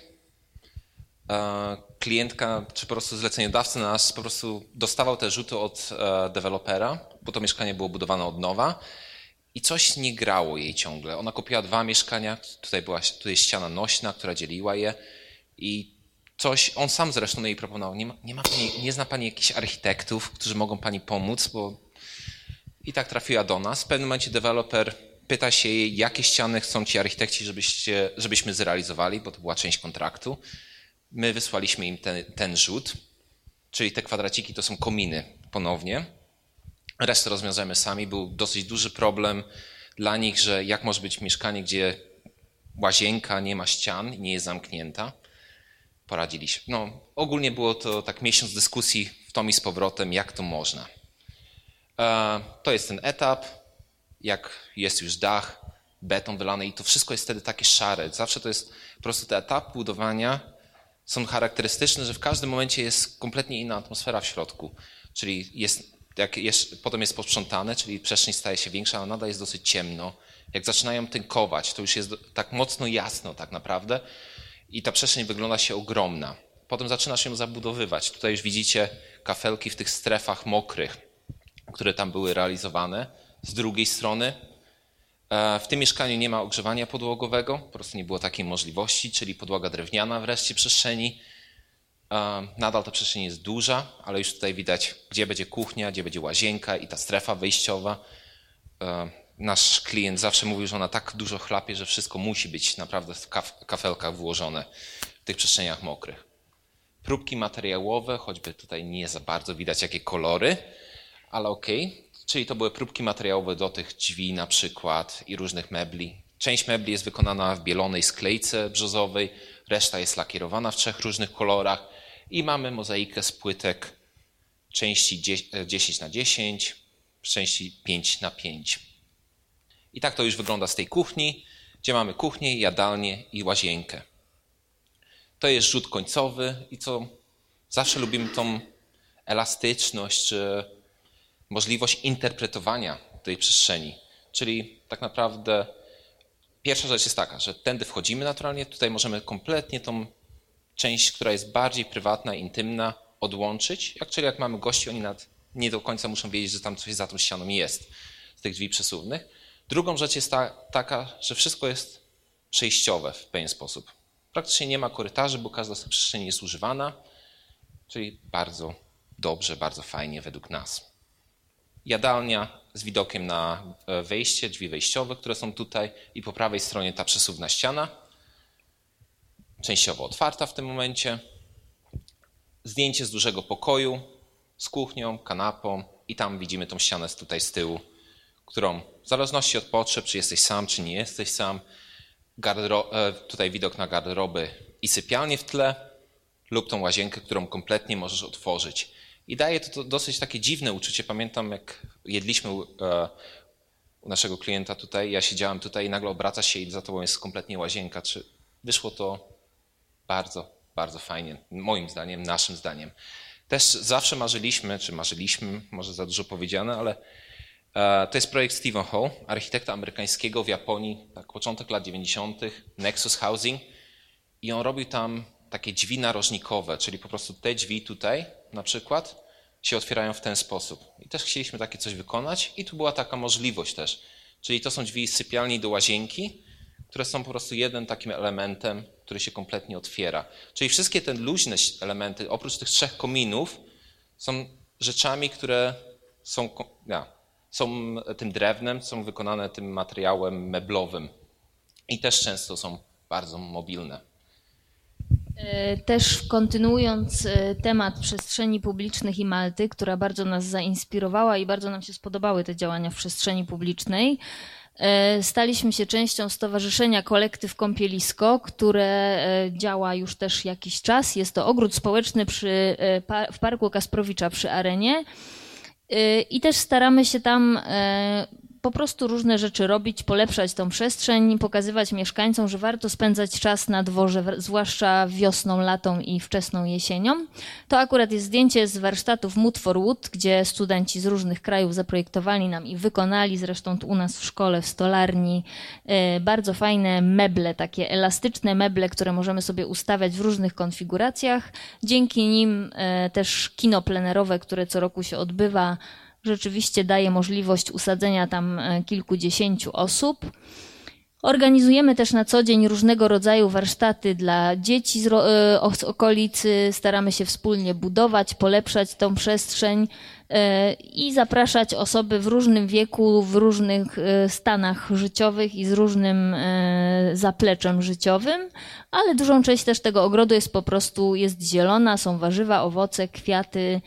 Klientka, czy po prostu zleceniodawca nas po prostu dostawał te rzuty od e, dewelopera, bo to mieszkanie było budowane od nowa i coś nie grało jej ciągle. Ona kupiła dwa mieszkania, tutaj była tutaj jest ściana nośna, która dzieliła je i coś, on sam zresztą jej proponował, nie, ma, nie, ma pani, nie zna pani jakichś architektów, którzy mogą pani pomóc, bo i tak trafiła do nas. W pewnym momencie deweloper pyta się jej, jakie ściany chcą ci architekci, żebyście, żebyśmy zrealizowali, bo to była część kontraktu. My wysłaliśmy im ten, ten rzut, czyli te kwadraciki to są kominy ponownie. Resztę rozwiązujemy sami. Był dosyć duży problem dla nich, że jak może być mieszkanie, gdzie łazienka nie ma ścian i nie jest zamknięta poradziliśmy. No, ogólnie było to tak miesiąc dyskusji w tom i z powrotem, jak to można. E, to jest ten etap, jak jest już dach, beton wylany i to wszystko jest wtedy takie szare. Zawsze to jest po prostu te etapy budowania są charakterystyczne, że w każdym momencie jest kompletnie inna atmosfera w środku. Czyli jest, jak jest, potem jest posprzątane, czyli przestrzeń staje się większa, ale nadal jest dosyć ciemno. Jak zaczynają tynkować, to już jest tak mocno jasno tak naprawdę, i ta przestrzeń wygląda się ogromna. Potem zaczynasz ją zabudowywać. Tutaj już widzicie kafelki w tych strefach mokrych, które tam były realizowane. Z drugiej strony e, w tym mieszkaniu nie ma ogrzewania podłogowego, po prostu nie było takiej możliwości, czyli podłoga drewniana w reszcie przestrzeni. E, nadal ta przestrzeń jest duża, ale już tutaj widać, gdzie będzie kuchnia, gdzie będzie łazienka i ta strefa wejściowa. Nasz klient zawsze mówił, że ona tak dużo chlapie, że wszystko musi być naprawdę w kafelkach włożone, w tych przestrzeniach mokrych. Próbki materiałowe, choćby tutaj nie za bardzo widać jakie kolory, ale okej. Okay. Czyli to były próbki materiałowe do tych drzwi na przykład i różnych mebli. Część mebli jest wykonana w bielonej sklejce brzozowej, reszta jest lakierowana w trzech różnych kolorach i mamy mozaikę z płytek części 10 na 10, części 5 na 5. I tak to już wygląda z tej kuchni, gdzie mamy kuchnię, jadalnię i łazienkę. To jest rzut końcowy i co zawsze lubimy tą elastyczność czy możliwość interpretowania tej przestrzeni. Czyli tak naprawdę pierwsza rzecz jest taka, że tędy wchodzimy naturalnie, tutaj możemy kompletnie tą część, która jest bardziej prywatna, intymna, odłączyć, jak, czyli jak mamy gości, oni nad, nie do końca muszą wiedzieć, że tam coś za tą ścianą jest z tych drzwi przesuwnych. Drugą rzecz jest ta, taka, że wszystko jest przejściowe w pewien sposób. Praktycznie nie ma korytarzy, bo każda z jest używana, czyli bardzo dobrze, bardzo fajnie według nas. Jadalnia z widokiem na e, wejście, drzwi wejściowe, które są tutaj i po prawej stronie ta przesuwna ściana, częściowo otwarta w tym momencie. Zdjęcie z dużego pokoju z kuchnią, kanapą i tam widzimy tą ścianę tutaj z tyłu, którą w zależności od potrzeb, czy jesteś sam, czy nie jesteś sam, e, tutaj widok na garderoby i sypialnię w tle lub tą łazienkę, którą kompletnie możesz otworzyć. I daje to dosyć takie dziwne uczucie. Pamiętam, jak jedliśmy e, u naszego klienta tutaj, ja siedziałem tutaj i nagle obraca się i za tobą jest kompletnie łazienka. Czy wyszło to bardzo, bardzo fajnie, moim zdaniem, naszym zdaniem. Też zawsze marzyliśmy, czy marzyliśmy, może za dużo powiedziane, ale to jest projekt Stephen Hall, architekta amerykańskiego w Japonii, tak początek lat 90., Nexus Housing. I on robił tam takie drzwi narożnikowe, czyli po prostu te drzwi tutaj na przykład się otwierają w ten sposób. I też chcieliśmy takie coś wykonać i tu była taka możliwość też. Czyli to są drzwi z sypialni do łazienki, które są po prostu jednym takim elementem, który się kompletnie otwiera. Czyli wszystkie te luźne elementy, oprócz tych trzech kominów, są rzeczami, które są, ja, są tym drewnem, są wykonane tym materiałem meblowym i też często są bardzo mobilne. E, też kontynuując e, temat przestrzeni publicznych i Malty, która bardzo nas zainspirowała i bardzo nam się spodobały te działania w przestrzeni publicznej, e, staliśmy się częścią Stowarzyszenia Kolektyw Kąpielisko, które działa już też jakiś czas. Jest to ogród społeczny przy, w Parku Kasprowicza przy Arenie. I też staramy się tam po prostu różne rzeczy robić, polepszać tą przestrzeń, pokazywać mieszkańcom, że warto spędzać czas na dworze, zwłaszcza wiosną, latą i wczesną jesienią. To akurat jest zdjęcie z warsztatów Mood for Wood, gdzie studenci z różnych krajów zaprojektowali nam i wykonali, zresztą u nas w szkole, w stolarni, e, bardzo fajne meble, takie elastyczne meble, które możemy sobie ustawiać w różnych konfiguracjach. Dzięki nim e, też kino plenerowe, które co roku się odbywa, rzeczywiście daje możliwość usadzenia tam e, kilkudziesięciu osób. Organizujemy też na co dzień różnego rodzaju warsztaty dla dzieci z, e, okolicy. Staramy się wspólnie budować, polepszać tą przestrzeń e, i zapraszać osoby w różnym wieku, w różnych stanach życiowych i z różnym zapleczem życiowym, ale dużą część też tego ogrodu jest po prostu jest zielona, są warzywa, owoce, kwiaty,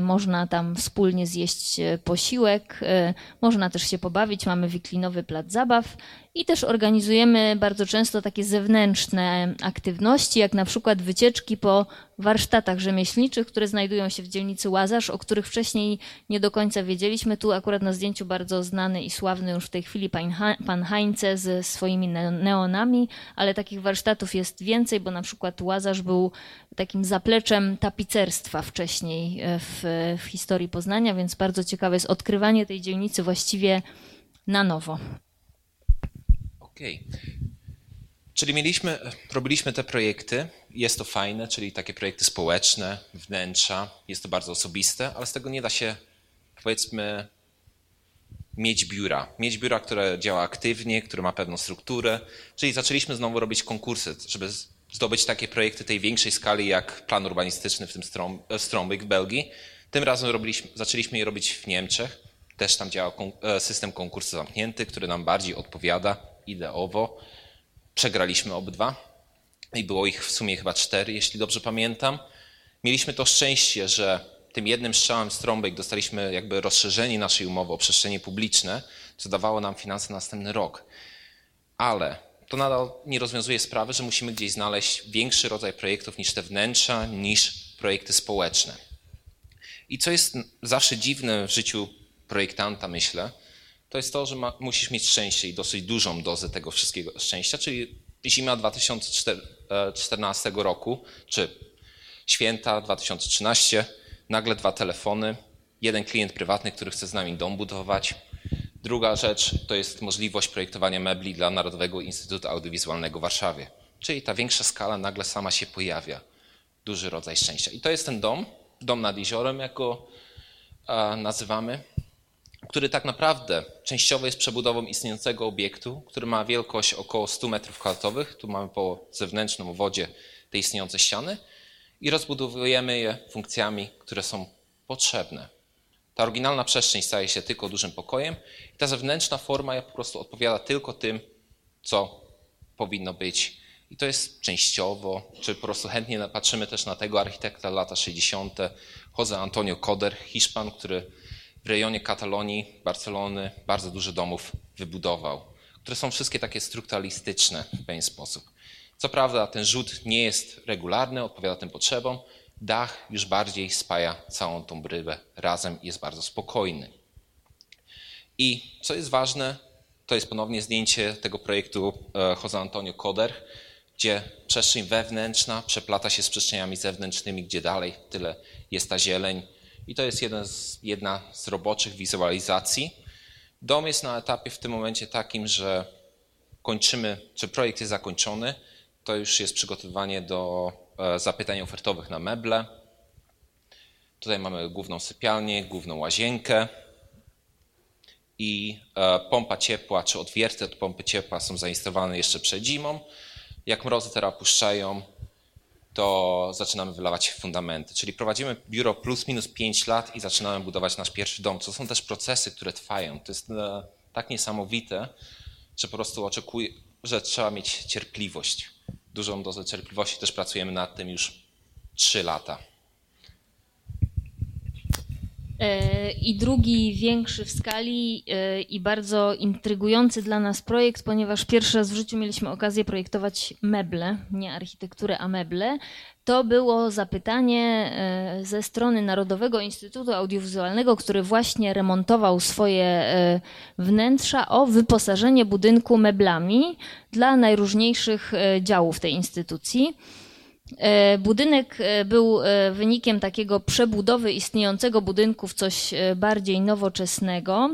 można tam wspólnie zjeść e, posiłek, e, można też się pobawić, mamy wiklinowy plac zabaw. I też organizujemy bardzo często takie zewnętrzne aktywności, jak na przykład wycieczki po warsztatach rzemieślniczych, które znajdują się w dzielnicy Łazarz, o których wcześniej nie do końca wiedzieliśmy. Tu akurat na zdjęciu bardzo znany i sławny już w tej chwili pan Hańce ze swoimi neonami, ale takich warsztatów jest więcej, bo na przykład Łazarz był takim zapleczem tapicerstwa wcześniej e, w, w historii Poznania, więc bardzo ciekawe jest odkrywanie tej dzielnicy właściwie na nowo. Okej. Okay. Czyli mieliśmy, robiliśmy te projekty, jest to fajne, czyli takie projekty społeczne, wnętrza, jest to bardzo osobiste, ale z tego nie da się, powiedzmy, mieć biura. Mieć biura, które działa aktywnie, które ma pewną strukturę. Czyli zaczęliśmy znowu robić konkursy, żeby zdobyć takie projekty tej większej skali jak plan urbanistyczny w tym Strombyk w Belgii. Tym razem robiliśmy, zaczęliśmy je robić w Niemczech. Też tam działa e, system konkursu zamknięty, który nam bardziej odpowiada ideowo. Przegraliśmy obydwa i było ich w sumie chyba cztery, jeśli dobrze pamiętam. Mieliśmy to szczęście, że tym jednym strzałem z trąbek dostaliśmy jakby rozszerzenie naszej umowy o przestrzenie publiczne, co dawało nam finanse na następny rok. Ale to nadal nie rozwiązuje sprawy, że musimy gdzieś znaleźć większy rodzaj projektów niż te wnętrza, niż projekty społeczne. I co jest zawsze dziwne w życiu projektanta, myślę, to jest to, że ma, musisz mieć szczęście i dosyć dużą dozę tego wszystkiego szczęścia, czyli zima 2014 roku, czy święta 2013, nagle dwa telefony, jeden klient prywatny, który chce z nami dom budować. Druga rzecz to jest możliwość projektowania mebli dla Narodowego Instytutu Audiowizualnego w Warszawie. Czyli ta większa skala nagle sama się pojawia. Duży rodzaj szczęścia. I to jest ten dom, dom nad jeziorem, jak go nazywamy, który tak naprawdę częściowo jest przebudową istniejącego obiektu, który ma wielkość około 100 metrów kwadratowych. Tu mamy po zewnętrznym wodzie te istniejące ściany i rozbudowujemy je funkcjami, które są potrzebne. Ta oryginalna przestrzeń staje się tylko dużym pokojem i ta zewnętrzna forma po prostu odpowiada tylko tym, co powinno być. I to jest częściowo, czy po prostu chętnie patrzymy też na tego architekta lata 60. Jose Antonio Coder, Hiszpan, który w rejonie Katalonii, Barcelony bardzo dużo domów wybudował, które są wszystkie takie strukturalistyczne w pewien sposób. Co prawda ten rzut nie jest regularny, odpowiada tym potrzebom, dach już bardziej spaja całą tą brybę razem i jest bardzo spokojny. I co jest ważne, to jest ponownie zdjęcie tego projektu e, Jose Antonio Coder, gdzie przestrzeń wewnętrzna przeplata się z przestrzeniami zewnętrznymi, gdzie dalej tyle jest ta zieleń. I to jest z, jedna z roboczych wizualizacji. Dom jest na etapie w tym momencie takim, że kończymy, czy projekt jest zakończony, to już jest przygotowanie do zapytań ofertowych na meble. Tutaj mamy główną sypialnię, główną łazienkę i e, pompa ciepła, czy odwierty od pompy ciepła są zainstalowane jeszcze przed zimą. Jak mrozy teraz puszczają, to zaczynamy wylewać fundamenty. Czyli prowadzimy biuro plus minus 5 lat i zaczynamy budować nasz pierwszy dom. To są też procesy, które trwają. To jest e, tak niesamowite, że po prostu oczekuję, że trzeba mieć cierpliwość. Dużą dozę cierpliwości też pracujemy nad tym już 3 lata. E, I drugi, większy w skali e, i bardzo intrygujący dla nas projekt, ponieważ pierwszy raz w życiu mieliśmy okazję projektować meble, nie architekturę, a meble. To było zapytanie e, ze strony Narodowego Instytutu Audiowizualnego, który właśnie remontował swoje wnętrza o wyposażenie budynku meblami dla najróżniejszych działów tej instytucji. E, budynek e, był e, wynikiem takiego przebudowy istniejącego budynku w coś bardziej nowoczesnego.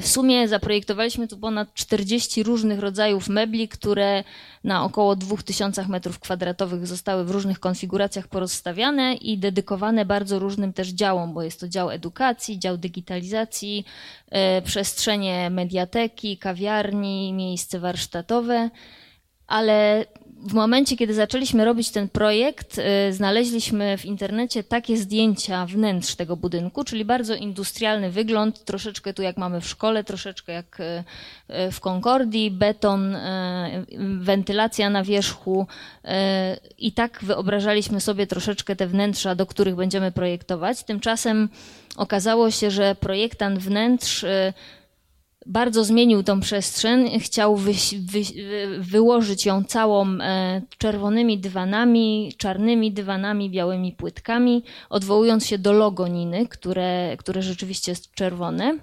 W sumie zaprojektowaliśmy tu ponad 40 różnych rodzajów mebli, które na około 2000 m2 zostały w różnych konfiguracjach porozstawiane i dedykowane bardzo różnym też działom, bo jest to dział edukacji, dział digitalizacji, przestrzenie mediateki, kawiarni, miejsce warsztatowe ale w momencie, kiedy zaczęliśmy robić ten projekt, y, znaleźliśmy w internecie takie zdjęcia wnętrz tego budynku, czyli bardzo industrialny wygląd, troszeczkę tu jak mamy w szkole, troszeczkę jak y, y, w Concordii, beton, wentylacja na wierzchu i tak wyobrażaliśmy sobie troszeczkę te wnętrza, do których będziemy projektować. Tymczasem okazało się, że projektant wnętrz bardzo zmienił tą przestrzeń, chciał wy, wy, wyłożyć ją całą e, czerwonymi dywanami, czarnymi dywanami, białymi płytkami, odwołując się do logo Niny, które, które rzeczywiście jest czerwone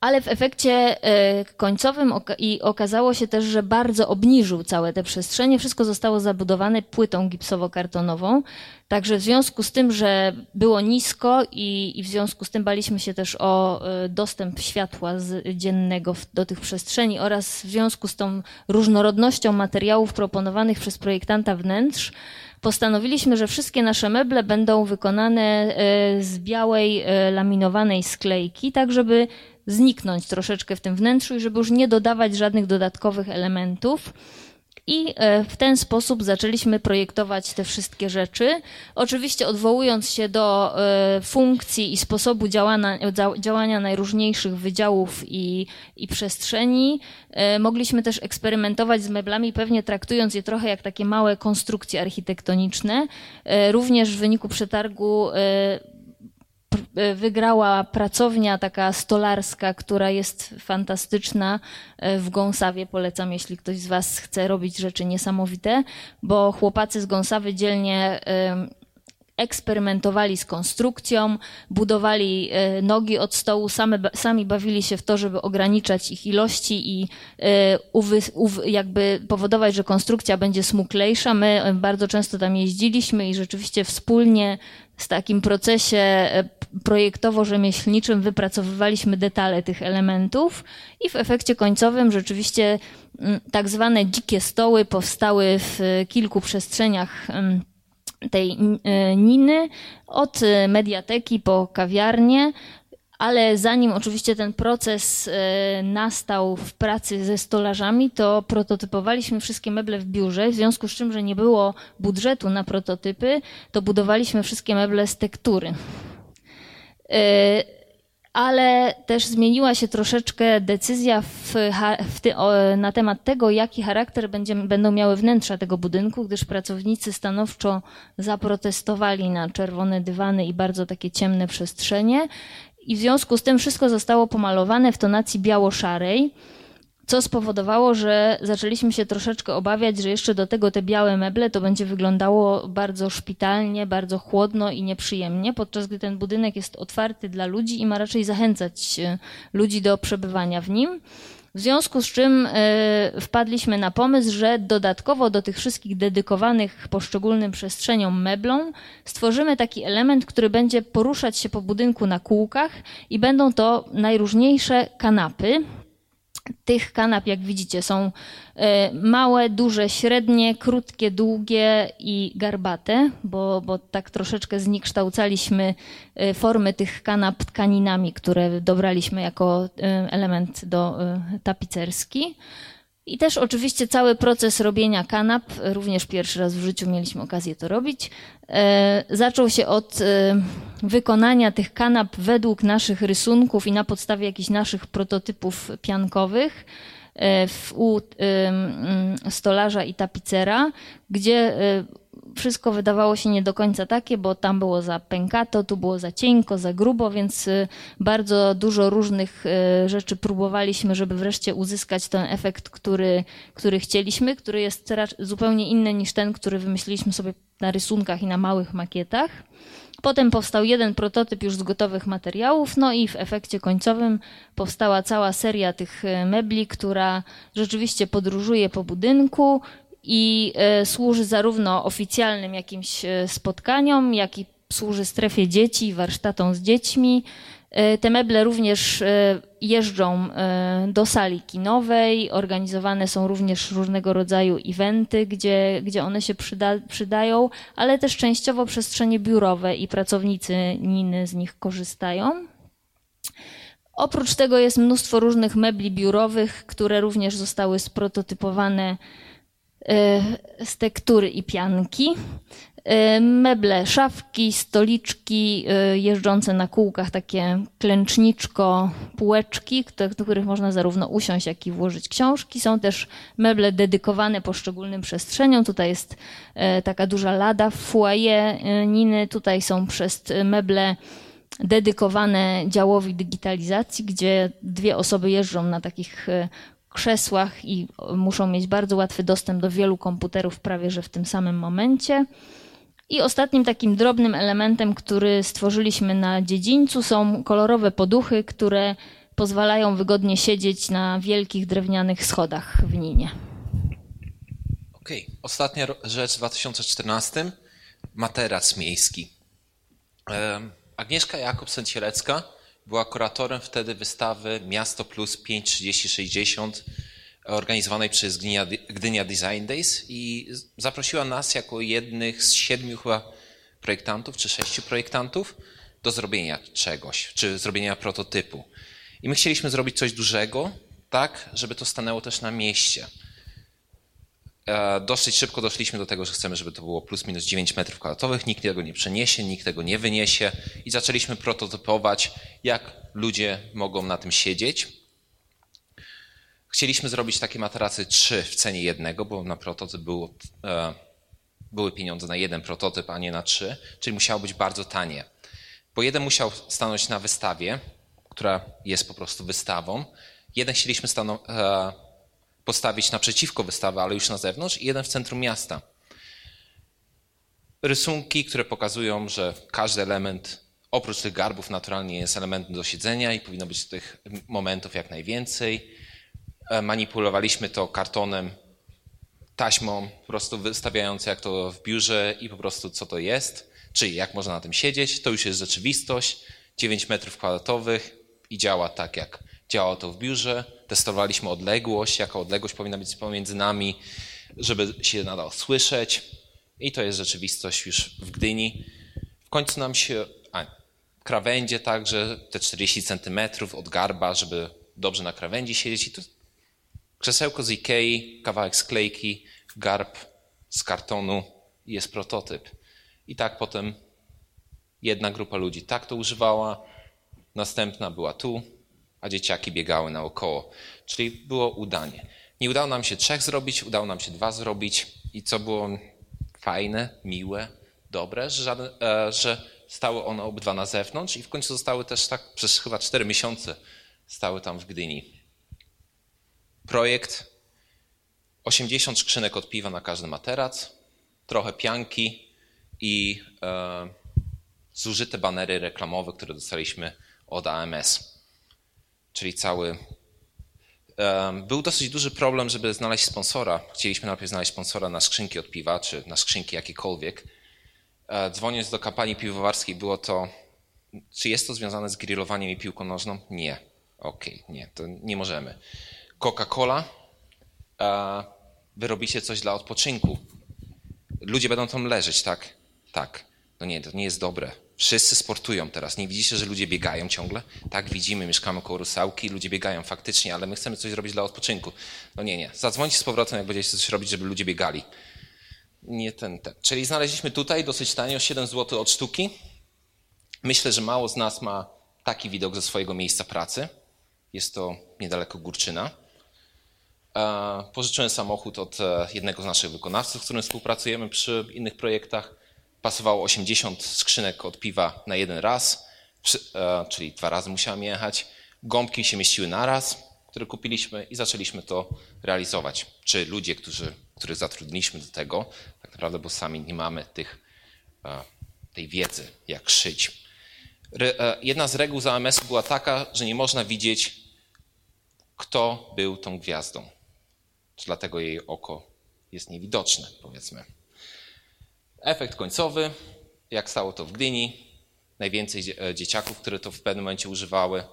ale w efekcie e, końcowym i okazało się też, że bardzo obniżył całe te przestrzenie. Wszystko zostało zabudowane płytą gipsowo-kartonową. Także w związku z tym, że było nisko i, i w związku z tym baliśmy się też o e, dostęp światła dziennego do tych przestrzeni oraz w związku z tą różnorodnością materiałów proponowanych przez projektanta wnętrz, postanowiliśmy, że wszystkie nasze meble będą wykonane e, z białej laminowanej sklejki, tak żeby zniknąć troszeczkę w tym wnętrzu i żeby już nie dodawać żadnych dodatkowych elementów. I e, w ten sposób zaczęliśmy projektować te wszystkie rzeczy. Oczywiście odwołując się do e, funkcji i sposobu działania, działania najróżniejszych wydziałów i, i przestrzeni, e, mogliśmy też eksperymentować z meblami, pewnie traktując je trochę jak takie małe konstrukcje architektoniczne. Również w wyniku przetargu wygrała pracownia taka stolarska, która jest fantastyczna e, w Gąsawie. Polecam, jeśli ktoś z Was chce robić rzeczy niesamowite, bo chłopacy z Gąsawy dzielnie eksperymentowali z konstrukcją, budowali e, nogi od stołu, same, sami bawili się w to, żeby ograniczać ich ilości i uwy, jakby powodować, że konstrukcja będzie smuklejsza. My bardzo często tam jeździliśmy i rzeczywiście wspólnie w takim procesie e, projektowo-rzemieślniczym wypracowywaliśmy detale tych elementów i w efekcie końcowym rzeczywiście mm, tak zwane dzikie stoły powstały w kilku przestrzeniach tej Niny, od mediateki po kawiarnię, ale zanim oczywiście ten proces nastał w pracy ze stolarzami, to prototypowaliśmy wszystkie meble w biurze, w związku z czym, że nie było budżetu na prototypy, to budowaliśmy wszystkie meble z tektury ale też zmieniła się troszeczkę decyzja w, w ty, o, na temat tego, jaki charakter będzie, będą miały wnętrza tego budynku, gdyż pracownicy stanowczo zaprotestowali na czerwone dywany i bardzo takie ciemne przestrzenie. I w związku z tym wszystko zostało pomalowane w tonacji biało-szarej co spowodowało, że zaczęliśmy się troszeczkę obawiać, że jeszcze do tego te białe meble to będzie wyglądało bardzo szpitalnie, bardzo chłodno i nieprzyjemnie, podczas gdy ten budynek jest otwarty dla ludzi i ma raczej zachęcać e, ludzi do przebywania w nim. W związku z czym y, wpadliśmy na pomysł, że dodatkowo do tych wszystkich dedykowanych poszczególnym przestrzeniom meblom stworzymy taki element, który będzie poruszać się po budynku na kółkach i będą to najróżniejsze kanapy, tych kanap, jak widzicie, są e, małe, duże, średnie, krótkie, długie i garbate, bo, bo tak troszeczkę zniekształcaliśmy e, formy tych kanap tkaninami, które dobraliśmy jako e, element do tapicerski. I też oczywiście cały proces robienia kanap, również pierwszy raz w życiu mieliśmy okazję to robić, e, zaczął się od e, wykonania tych kanap według naszych rysunków i na podstawie jakichś naszych prototypów piankowych e, u stolarza i tapicera, gdzie wszystko wydawało się nie do końca takie, bo tam było za pękato, tu było za cienko, za grubo, więc y, bardzo dużo różnych y, rzeczy próbowaliśmy, żeby wreszcie uzyskać ten efekt, który, który chcieliśmy, który jest zupełnie inny niż ten, który wymyśliliśmy sobie na rysunkach i na małych makietach. Potem powstał jeden prototyp już z gotowych materiałów, no i w efekcie końcowym powstała cała seria tych y, mebli, która rzeczywiście podróżuje po budynku, i e, służy zarówno oficjalnym jakimś e, spotkaniom, jak i służy strefie dzieci, warsztatom z dziećmi. E, te meble również jeżdżą do sali kinowej, organizowane są również różnego rodzaju eventy, gdzie, gdzie one się przyda, przydają, ale też częściowo przestrzenie biurowe i pracownicy Niny z nich korzystają. Oprócz tego jest mnóstwo różnych mebli biurowych, które również zostały sprototypowane z tektury i pianki. E, meble, szafki, stoliczki e, jeżdżące na kółkach, takie klęczniczko, półeczki, do których można zarówno usiąść, jak i włożyć książki. Są też meble dedykowane poszczególnym przestrzeniom. Tutaj jest taka duża lada w foyer Niny. Tutaj są przez meble dedykowane działowi digitalizacji, gdzie dwie osoby jeżdżą na takich krzesłach i muszą mieć bardzo łatwy dostęp do wielu komputerów prawie że w tym samym momencie. I ostatnim takim drobnym elementem, który stworzyliśmy na dziedzińcu są kolorowe poduchy, które pozwalają wygodnie siedzieć na wielkich drewnianych schodach w Ninie. Okej, okay. ostatnia rzecz w 2014. Materac miejski. Agnieszka Jakobsen-Cielecka była kuratorem wtedy wystawy Miasto Plus 53060 organizowanej przez Gdynia, Gdynia Design Days i zaprosiła nas jako jednych z siedmiu chyba projektantów, czy sześciu projektantów do zrobienia czegoś, czy zrobienia prototypu. I my chcieliśmy zrobić coś dużego, tak, żeby to stanęło też na mieście. E, dosyć szybko doszliśmy do tego, że chcemy, żeby to było plus minus 9 metrów kwadratowych, nikt tego nie przeniesie, nikt tego nie wyniesie i zaczęliśmy prototypować, jak ludzie mogą na tym siedzieć. Chcieliśmy zrobić takie materacy 3 w cenie jednego, bo na prototyp było, e, były pieniądze na jeden prototyp, a nie na trzy, czyli musiało być bardzo tanie. Bo jeden musiał stanąć na wystawie, która jest po prostu wystawą. Jeden chcieliśmy stanąć e, postawić naprzeciwko wystawy, ale już na zewnątrz, i jeden w centrum miasta. Rysunki, które pokazują, że każdy element, oprócz tych garbów, naturalnie jest elementem do siedzenia i powinno być tych momentów jak najwięcej. E, manipulowaliśmy to kartonem, taśmą, po prostu wystawiając jak to w biurze i po prostu co to jest, czyli jak można na tym siedzieć. To już jest rzeczywistość. 9 metrów kwadratowych i działa tak, jak Działało to w biurze, testowaliśmy odległość, jaka odległość powinna być pomiędzy nami, żeby się nadal słyszeć. I to jest rzeczywistość już w Gdyni. W końcu nam się, a, krawędzie także, te 40 centymetrów od garba, żeby dobrze na krawędzi siedzieć. I to krzesełko z Ikei, kawałek sklejki, garb z kartonu jest prototyp. I tak potem jedna grupa ludzi tak to używała, następna była tu, a dzieciaki biegały naokoło. Czyli było udanie. Nie udało nam się trzech zrobić, udało nam się dwa zrobić i co było fajne, miłe, dobre, że, e, że stały one obydwa na zewnątrz i w końcu zostały też tak przez chyba cztery miesiące stały tam w Gdyni. Projekt 80 skrzynek od piwa na każdy materac, trochę pianki i e, zużyte banery reklamowe, które dostaliśmy od AMS. Czyli cały. Był dosyć duży problem, żeby znaleźć sponsora. Chcieliśmy najpierw znaleźć sponsora na skrzynki od piwa, czy na skrzynki jakiekolwiek. E, dzwoniąc do kampanii piwowarskiej, było to. Czy jest to związane z grillowaniem i piłką nożną? Nie. Okej, okay, nie, to nie możemy. Coca-Cola. E, wy robicie coś dla odpoczynku. Ludzie będą tam leżeć, tak? Tak. No nie, to nie jest dobre. Wszyscy sportują teraz. Nie widzicie, że ludzie biegają ciągle? Tak, widzimy, mieszkamy koło Rusałki, ludzie biegają faktycznie, ale my chcemy coś zrobić dla odpoczynku. No nie, nie. Zadzwońcie z powrotem, jak będziecie coś robić, żeby ludzie biegali. Nie ten, ten. Czyli znaleźliśmy tutaj dosyć tanio, 7 zł od sztuki. Myślę, że mało z nas ma taki widok ze swojego miejsca pracy. Jest to niedaleko Górczyna. E, pożyczyłem samochód od e, jednego z naszych wykonawców, z którym współpracujemy przy innych projektach. Pasowało 80 skrzynek od piwa na jeden raz, e, czyli dwa razy musiałem jechać. Gąbki się mieściły na raz, które kupiliśmy i zaczęliśmy to realizować. Czy ludzie, którzy, których zatrudniliśmy do tego, tak naprawdę, bo sami nie mamy tych, tej wiedzy, jak szyć. Jedna z reguł z AMS była taka, że nie można widzieć, kto był tą gwiazdą dlatego jej oko jest niewidoczne, powiedzmy. Efekt końcowy, jak stało to w Gdyni, najwięcej e, dzieciaków, które to w pewnym momencie używały,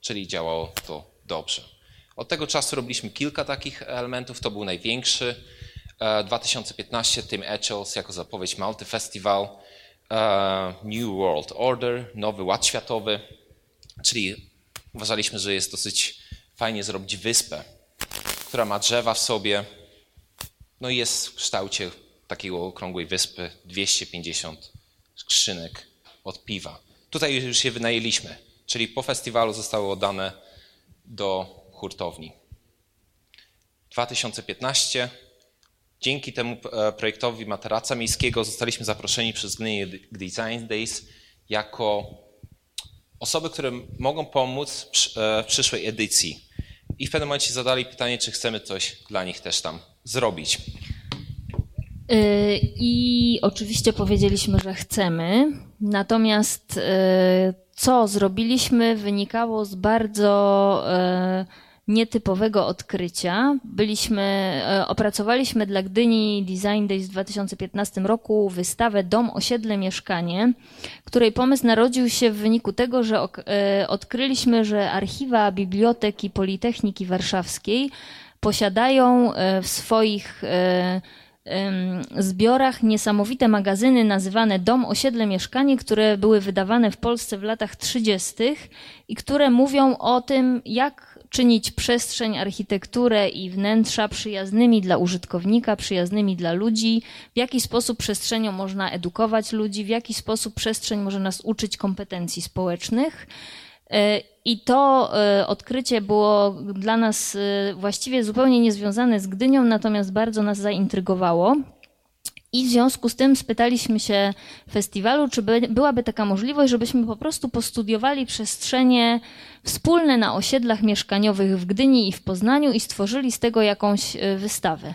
czyli działało to dobrze. Od tego czasu robiliśmy kilka takich elementów, to był największy. 2015 e, Tim Etchells jako zapowiedź Multi Festival, e, New World Order, Nowy Ład Światowy, czyli uważaliśmy, że jest dosyć fajnie zrobić wyspę która ma drzewa w sobie, no i jest w kształcie takiej okrągłej wyspy 250 skrzynek od piwa. Tutaj już się wynajęliśmy, czyli po festiwalu zostały oddane do hurtowni. 2015 Dzięki temu e, projektowi materaca miejskiego zostaliśmy zaproszeni przez Gdynię Design Days jako osoby, które mogą pomóc w przyszłej edycji i w pewnym momencie zadali pytanie, czy chcemy coś dla nich też tam zrobić. Y, I oczywiście powiedzieliśmy, że chcemy. Natomiast y, co zrobiliśmy, wynikało z bardzo y, nietypowego odkrycia. Byliśmy, opracowaliśmy dla Gdyni Design Days w 2015 roku wystawę Dom, osiedle, mieszkanie, której pomysł narodził się w wyniku tego, że odkryliśmy, że archiwa Biblioteki Politechniki Warszawskiej posiadają w swoich zbiorach niesamowite magazyny nazywane Dom, Osiedle, Mieszkanie, które były wydawane w Polsce w latach 30. i które mówią o tym, jak czynić przestrzeń, architekturę i wnętrza przyjaznymi dla użytkownika, przyjaznymi dla ludzi, w jaki sposób przestrzenią można edukować ludzi, w jaki sposób przestrzeń może nas uczyć kompetencji społecznych. E, I to e, odkrycie było dla nas e, właściwie zupełnie niezwiązane z Gdynią, natomiast bardzo nas zaintrygowało. I w związku z tym spytaliśmy się festiwalu, czy by, byłaby taka możliwość, żebyśmy po prostu postudiowali przestrzenie wspólne na osiedlach mieszkaniowych w Gdyni i w Poznaniu i stworzyli z tego jakąś wystawę.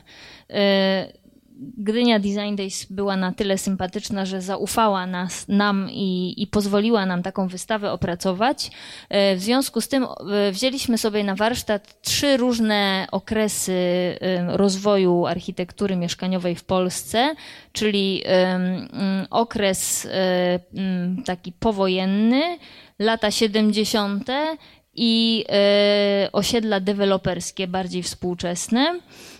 E, Gdynia Design Days była na tyle sympatyczna, że zaufała nas, nam i, i pozwoliła nam taką wystawę opracować. E, w związku z tym e, wzięliśmy sobie na warsztat trzy różne okresy e, rozwoju architektury mieszkaniowej w Polsce, czyli okres taki powojenny, lata 70. i osiedla deweloperskie bardziej współczesne.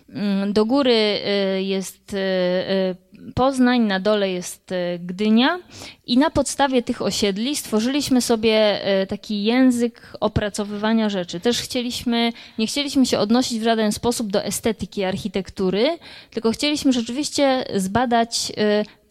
Mm, do góry y, jest y, y, Poznań, na dole jest Gdynia i na podstawie tych osiedli stworzyliśmy sobie taki język opracowywania rzeczy. Też chcieliśmy, nie chcieliśmy się odnosić w żaden sposób do estetyki architektury, tylko chcieliśmy rzeczywiście zbadać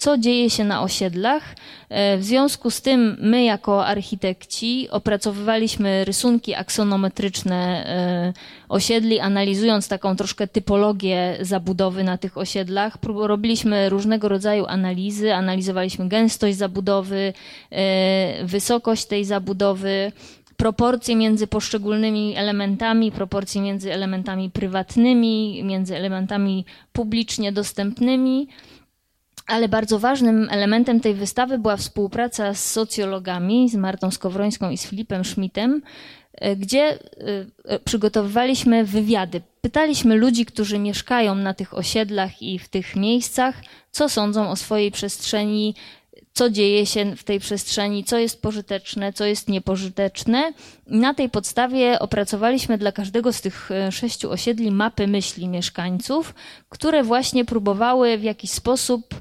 co dzieje się na osiedlach. E, w związku z tym my jako architekci opracowywaliśmy rysunki aksonometryczne e, osiedli, analizując taką troszkę typologię zabudowy na tych osiedlach. Robiliśmy różnego rodzaju analizy, analizowaliśmy gęstość zabudowy, e, wysokość tej zabudowy, proporcje między poszczególnymi elementami, proporcje między elementami prywatnymi, między elementami publicznie dostępnymi. Ale bardzo ważnym elementem tej wystawy była współpraca z socjologami, z Martą Skowrońską i z Filipem Schmidtem, e, gdzie e, e, przygotowywaliśmy wywiady. Pytaliśmy ludzi, którzy mieszkają na tych osiedlach i w tych miejscach, co sądzą o swojej przestrzeni, co dzieje się w tej przestrzeni, co jest pożyteczne, co jest niepożyteczne. I na tej podstawie opracowaliśmy dla każdego z tych sześciu osiedli mapy myśli mieszkańców, które właśnie próbowały w jakiś sposób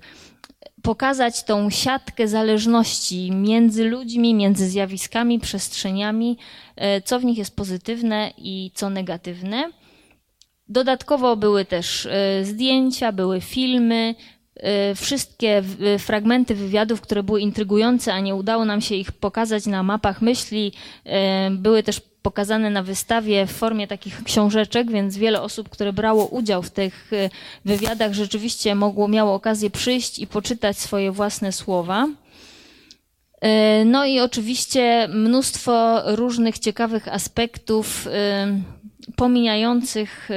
pokazać tą siatkę zależności między ludźmi, między zjawiskami, przestrzeniami, e, co w nich jest pozytywne i co negatywne. Dodatkowo były też e, zdjęcia, były filmy, e, wszystkie fragmenty wywiadów, które były intrygujące, a nie udało nam się ich pokazać na mapach myśli, były też pokazane na wystawie w formie takich książeczek, więc wiele osób, które brało udział w tych y, wywiadach, rzeczywiście mogło, miało okazję przyjść i poczytać swoje własne słowa. Y, no i oczywiście mnóstwo różnych ciekawych aspektów y, pomijających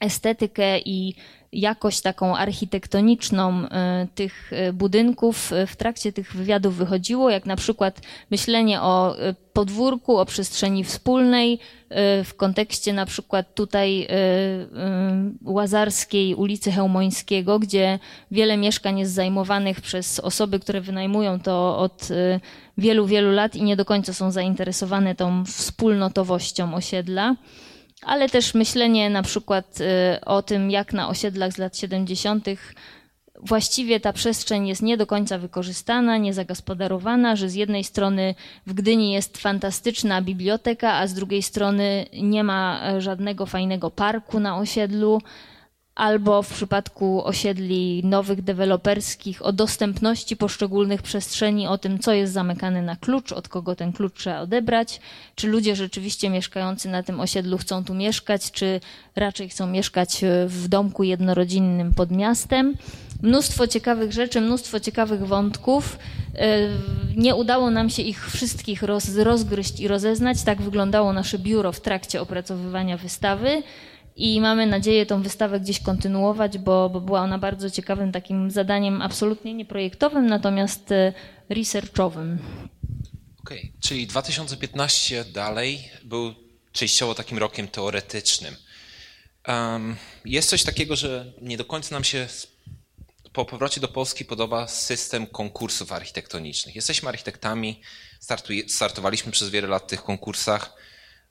estetykę i jakość taką architektoniczną e, tych e, budynków e, w trakcie tych wywiadów wychodziło, jak na przykład myślenie o podwórku, o przestrzeni wspólnej w kontekście na przykład tutaj Łazarskiej ulicy Chełmońskiego, gdzie wiele mieszkań jest zajmowanych przez osoby, które wynajmują to od wielu, wielu lat i nie do końca są zainteresowane tą wspólnotowością osiedla ale też myślenie na przykład y, o tym, jak na osiedlach z lat 70. właściwie ta przestrzeń jest nie do końca wykorzystana, niezagospodarowana, że z jednej strony w Gdyni jest fantastyczna biblioteka, a z drugiej strony nie ma e, żadnego fajnego parku na osiedlu albo w przypadku osiedli nowych, deweloperskich, o dostępności poszczególnych przestrzeni, o tym, co jest zamykane na klucz, od kogo ten klucz trzeba odebrać, czy ludzie rzeczywiście mieszkający na tym osiedlu chcą tu mieszkać, czy raczej chcą mieszkać e, w domku jednorodzinnym pod miastem. Mnóstwo ciekawych rzeczy, mnóstwo ciekawych wątków. E, nie udało nam się ich wszystkich roz, rozgryźć i rozeznać. Tak wyglądało nasze biuro w trakcie opracowywania wystawy i mamy nadzieję tą wystawę gdzieś kontynuować, bo, bo była ona bardzo ciekawym takim zadaniem absolutnie nie projektowym, natomiast e, researchowym. Okej, okay. czyli 2015 dalej był częściowo takim rokiem teoretycznym. Um, jest coś takiego, że nie do końca nam się po powrocie do Polski podoba system konkursów architektonicznych. Jesteśmy architektami, startowaliśmy przez wiele lat w tych konkursach,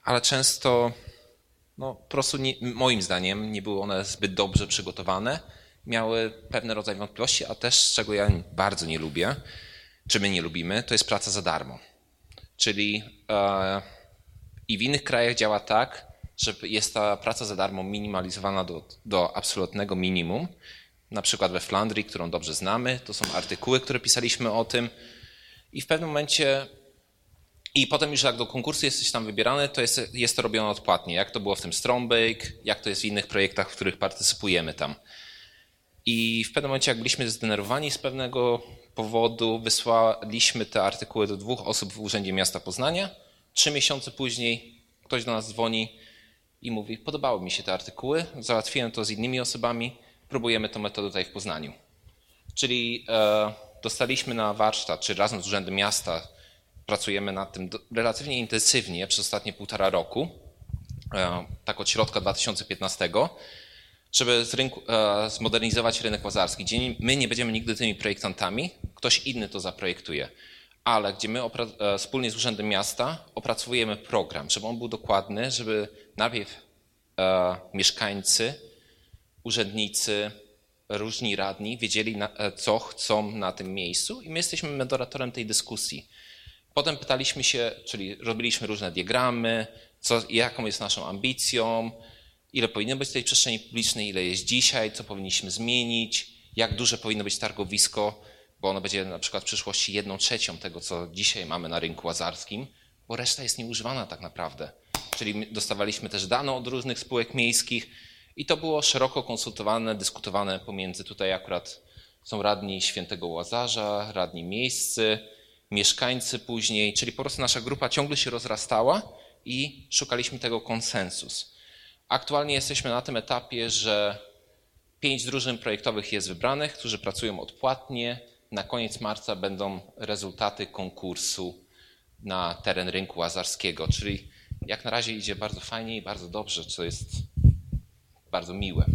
ale często no, po prostu nie, moim zdaniem nie były one zbyt dobrze przygotowane. Miały pewne rodzaje wątpliwości, a też, czego ja bardzo nie lubię, czy my nie lubimy, to jest praca za darmo. Czyli e, i w innych krajach działa tak, że jest ta praca za darmo minimalizowana do, do absolutnego minimum. Na przykład we Flandrii, którą dobrze znamy, to są artykuły, które pisaliśmy o tym. I w pewnym momencie i potem już jak do konkursu jesteś tam wybierany, to jest, jest to robione odpłatnie. Jak to było w tym Strombake, jak to jest w innych projektach, w których partycypujemy tam. I w pewnym momencie, jak byliśmy zdenerwowani z pewnego powodu, wysłaliśmy te artykuły do dwóch osób w Urzędzie Miasta Poznania. Trzy miesiące później ktoś do nas dzwoni i mówi: Podobały mi się te artykuły, załatwiłem to z innymi osobami, próbujemy tą metodę tutaj w Poznaniu. Czyli e, dostaliśmy na warsztat, czy razem z Urzędem Miasta pracujemy nad tym relatywnie intensywnie przez ostatnie półtora roku, e, tak od środka 2015, żeby z rynku, e, zmodernizować rynek łazarski, my nie będziemy nigdy tymi projektantami, ktoś inny to zaprojektuje, ale gdzie my e, wspólnie z Urzędem Miasta opracowujemy program, żeby on był dokładny, żeby najpierw mieszkańcy, urzędnicy, różni radni wiedzieli, co chcą na tym miejscu i my jesteśmy moderatorem tej dyskusji. Potem pytaliśmy się, czyli robiliśmy różne diagramy, co, jaką jest naszą ambicją, ile powinno być tej przestrzeni publicznej, ile jest dzisiaj, co powinniśmy zmienić, jak duże powinno być targowisko, bo ono będzie na przykład w przyszłości jedną trzecią tego, co dzisiaj mamy na rynku łazarskim, bo reszta jest nieużywana tak naprawdę. Czyli dostawaliśmy też dane od różnych spółek miejskich i to było szeroko konsultowane, dyskutowane pomiędzy tutaj akurat są radni Świętego Łazarza, radni miejscy, mieszkańcy później, czyli po prostu nasza grupa ciągle się rozrastała i szukaliśmy tego konsensus. Aktualnie jesteśmy na tym etapie, że pięć drużyn projektowych jest wybranych, którzy pracują odpłatnie. Na koniec marca będą rezultaty konkursu na teren rynku łazarskiego, czyli jak na razie idzie bardzo fajnie i bardzo dobrze, co jest bardzo miłe.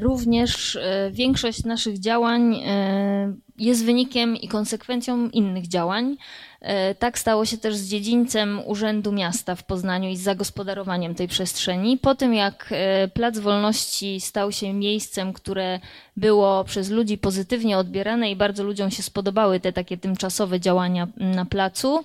Również e, większość naszych działań e, jest wynikiem i konsekwencją innych działań. E, tak stało się też z dziedzińcem Urzędu Miasta w Poznaniu i z zagospodarowaniem tej przestrzeni. Po tym jak Plac Wolności stał się miejscem, które było przez ludzi pozytywnie odbierane i bardzo ludziom się spodobały te takie tymczasowe działania na placu,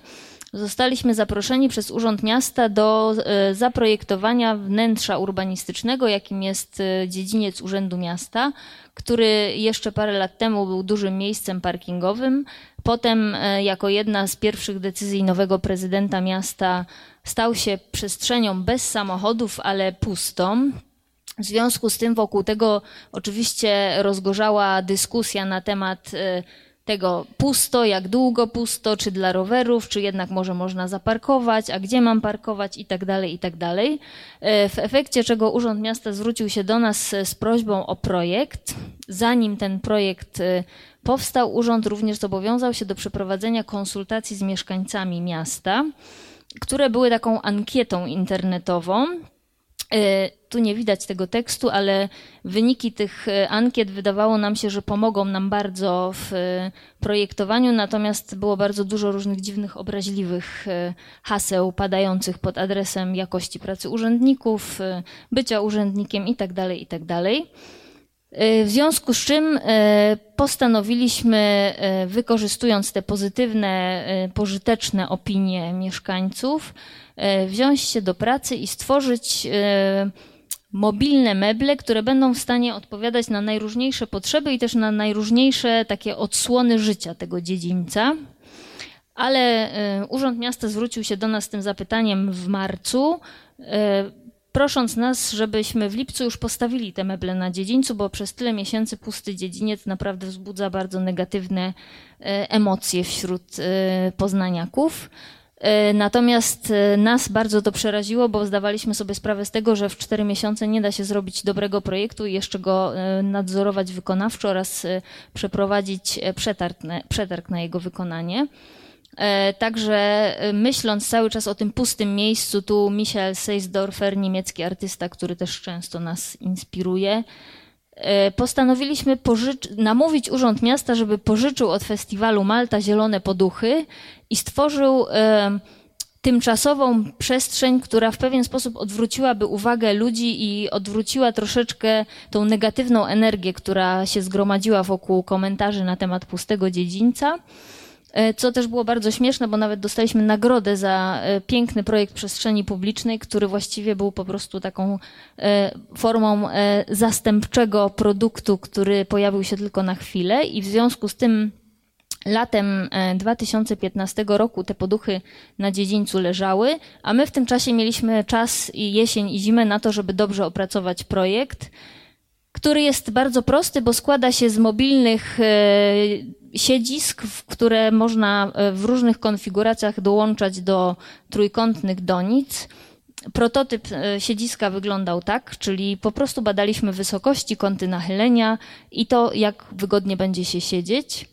Zostaliśmy zaproszeni przez Urząd Miasta do e, zaprojektowania wnętrza urbanistycznego, jakim jest e, dziedziniec Urzędu Miasta, który jeszcze parę lat temu był dużym miejscem parkingowym. Potem, e, jako jedna z pierwszych decyzji nowego prezydenta miasta, stał się przestrzenią bez samochodów, ale pustą. W związku z tym wokół tego oczywiście rozgorzała dyskusja na temat tego pusto, jak długo pusto, czy dla rowerów, czy jednak może można zaparkować, a gdzie mam parkować i tak dalej, i tak dalej. E, w efekcie czego Urząd Miasta zwrócił się do nas z prośbą o projekt. Zanim ten projekt e, powstał, urząd również zobowiązał się do przeprowadzenia konsultacji z mieszkańcami miasta, które były taką ankietą internetową, E, tu nie widać tego tekstu, ale wyniki tych e, ankiet wydawało nam się, że pomogą nam bardzo w e, projektowaniu, natomiast było bardzo dużo różnych dziwnych, obraźliwych haseł padających pod adresem jakości pracy urzędników, bycia urzędnikiem itd. Tak itd. Tak w związku z czym postanowiliśmy, wykorzystując te pozytywne, pożyteczne opinie mieszkańców, E, wziąć się do pracy i stworzyć e, mobilne meble, które będą w stanie odpowiadać na najróżniejsze potrzeby i też na najróżniejsze takie odsłony życia tego dziedzińca. Ale e, Urząd Miasta zwrócił się do nas z tym zapytaniem w marcu, prosząc nas, żebyśmy w lipcu już postawili te meble na dziedzińcu, bo przez tyle miesięcy pusty dziedziniec naprawdę wzbudza bardzo negatywne emocje wśród poznaniaków. E, natomiast e, nas bardzo to przeraziło, bo zdawaliśmy sobie sprawę z tego, że w cztery miesiące nie da się zrobić dobrego projektu i jeszcze go e, nadzorować wykonawczo oraz przeprowadzić przetarg, przetarg na jego wykonanie. Także myśląc cały czas o tym pustym miejscu, tu Michael Seisdorfer, niemiecki artysta, który też często nas inspiruje, postanowiliśmy namówić Urząd Miasta, żeby pożyczył od festiwalu Malta Zielone Poduchy i stworzył tymczasową przestrzeń, która w pewien sposób odwróciłaby uwagę ludzi i odwróciła troszeczkę tą negatywną energię, która się zgromadziła wokół komentarzy na temat pustego dziedzińca. E, co też było bardzo śmieszne, bo nawet dostaliśmy nagrodę za e, piękny projekt przestrzeni publicznej, który właściwie był po prostu taką e, formą zastępczego produktu, który pojawił się tylko na chwilę. I w związku z tym Latem 2015 roku te poduchy na dziedzińcu leżały, a my w tym czasie mieliśmy czas i jesień i zimę na to, żeby dobrze opracować projekt, który jest bardzo prosty, bo składa się z mobilnych siedzisk, które można e, w różnych konfiguracjach dołączać do trójkątnych donic. Prototyp e, siedziska wyglądał tak, czyli po prostu badaliśmy wysokości, kąty nachylenia i to, jak wygodnie będzie się siedzieć.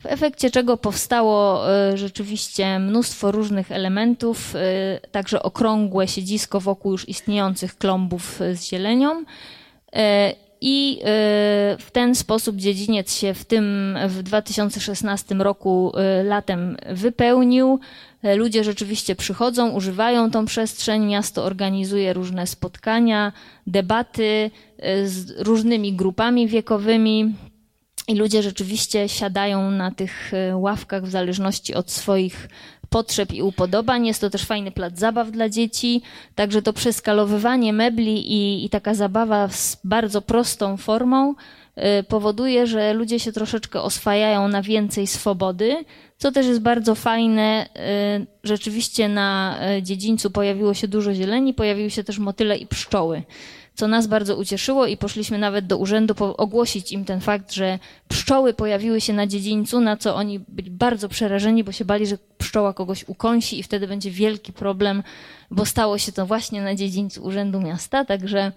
W efekcie czego powstało e, rzeczywiście mnóstwo różnych elementów, także okrągłe siedzisko wokół już istniejących klombów z zielenią I w ten sposób dziedziniec się w tym w 2016 roku latem wypełnił. Ludzie rzeczywiście przychodzą, używają tą przestrzeń, miasto organizuje różne spotkania, debaty z różnymi grupami wiekowymi. I ludzie rzeczywiście siadają na tych ławkach w zależności od swoich potrzeb i upodobań. Jest to też fajny plac zabaw dla dzieci. Także to przeskalowywanie mebli i, i taka zabawa z bardzo prostą formą y, powoduje, że ludzie się troszeczkę oswajają na więcej swobody, co też jest bardzo fajne. Y, rzeczywiście na y, dziedzińcu pojawiło się dużo zieleni, pojawiły się też motyle i pszczoły co nas bardzo ucieszyło i poszliśmy nawet do urzędu ogłosić im ten fakt, że pszczoły pojawiły się na dziedzińcu, na co oni byli bardzo przerażeni, bo się bali, że pszczoła kogoś ukąsi i wtedy będzie wielki problem, bo stało się to właśnie na dziedzińcu Urzędu Miasta, także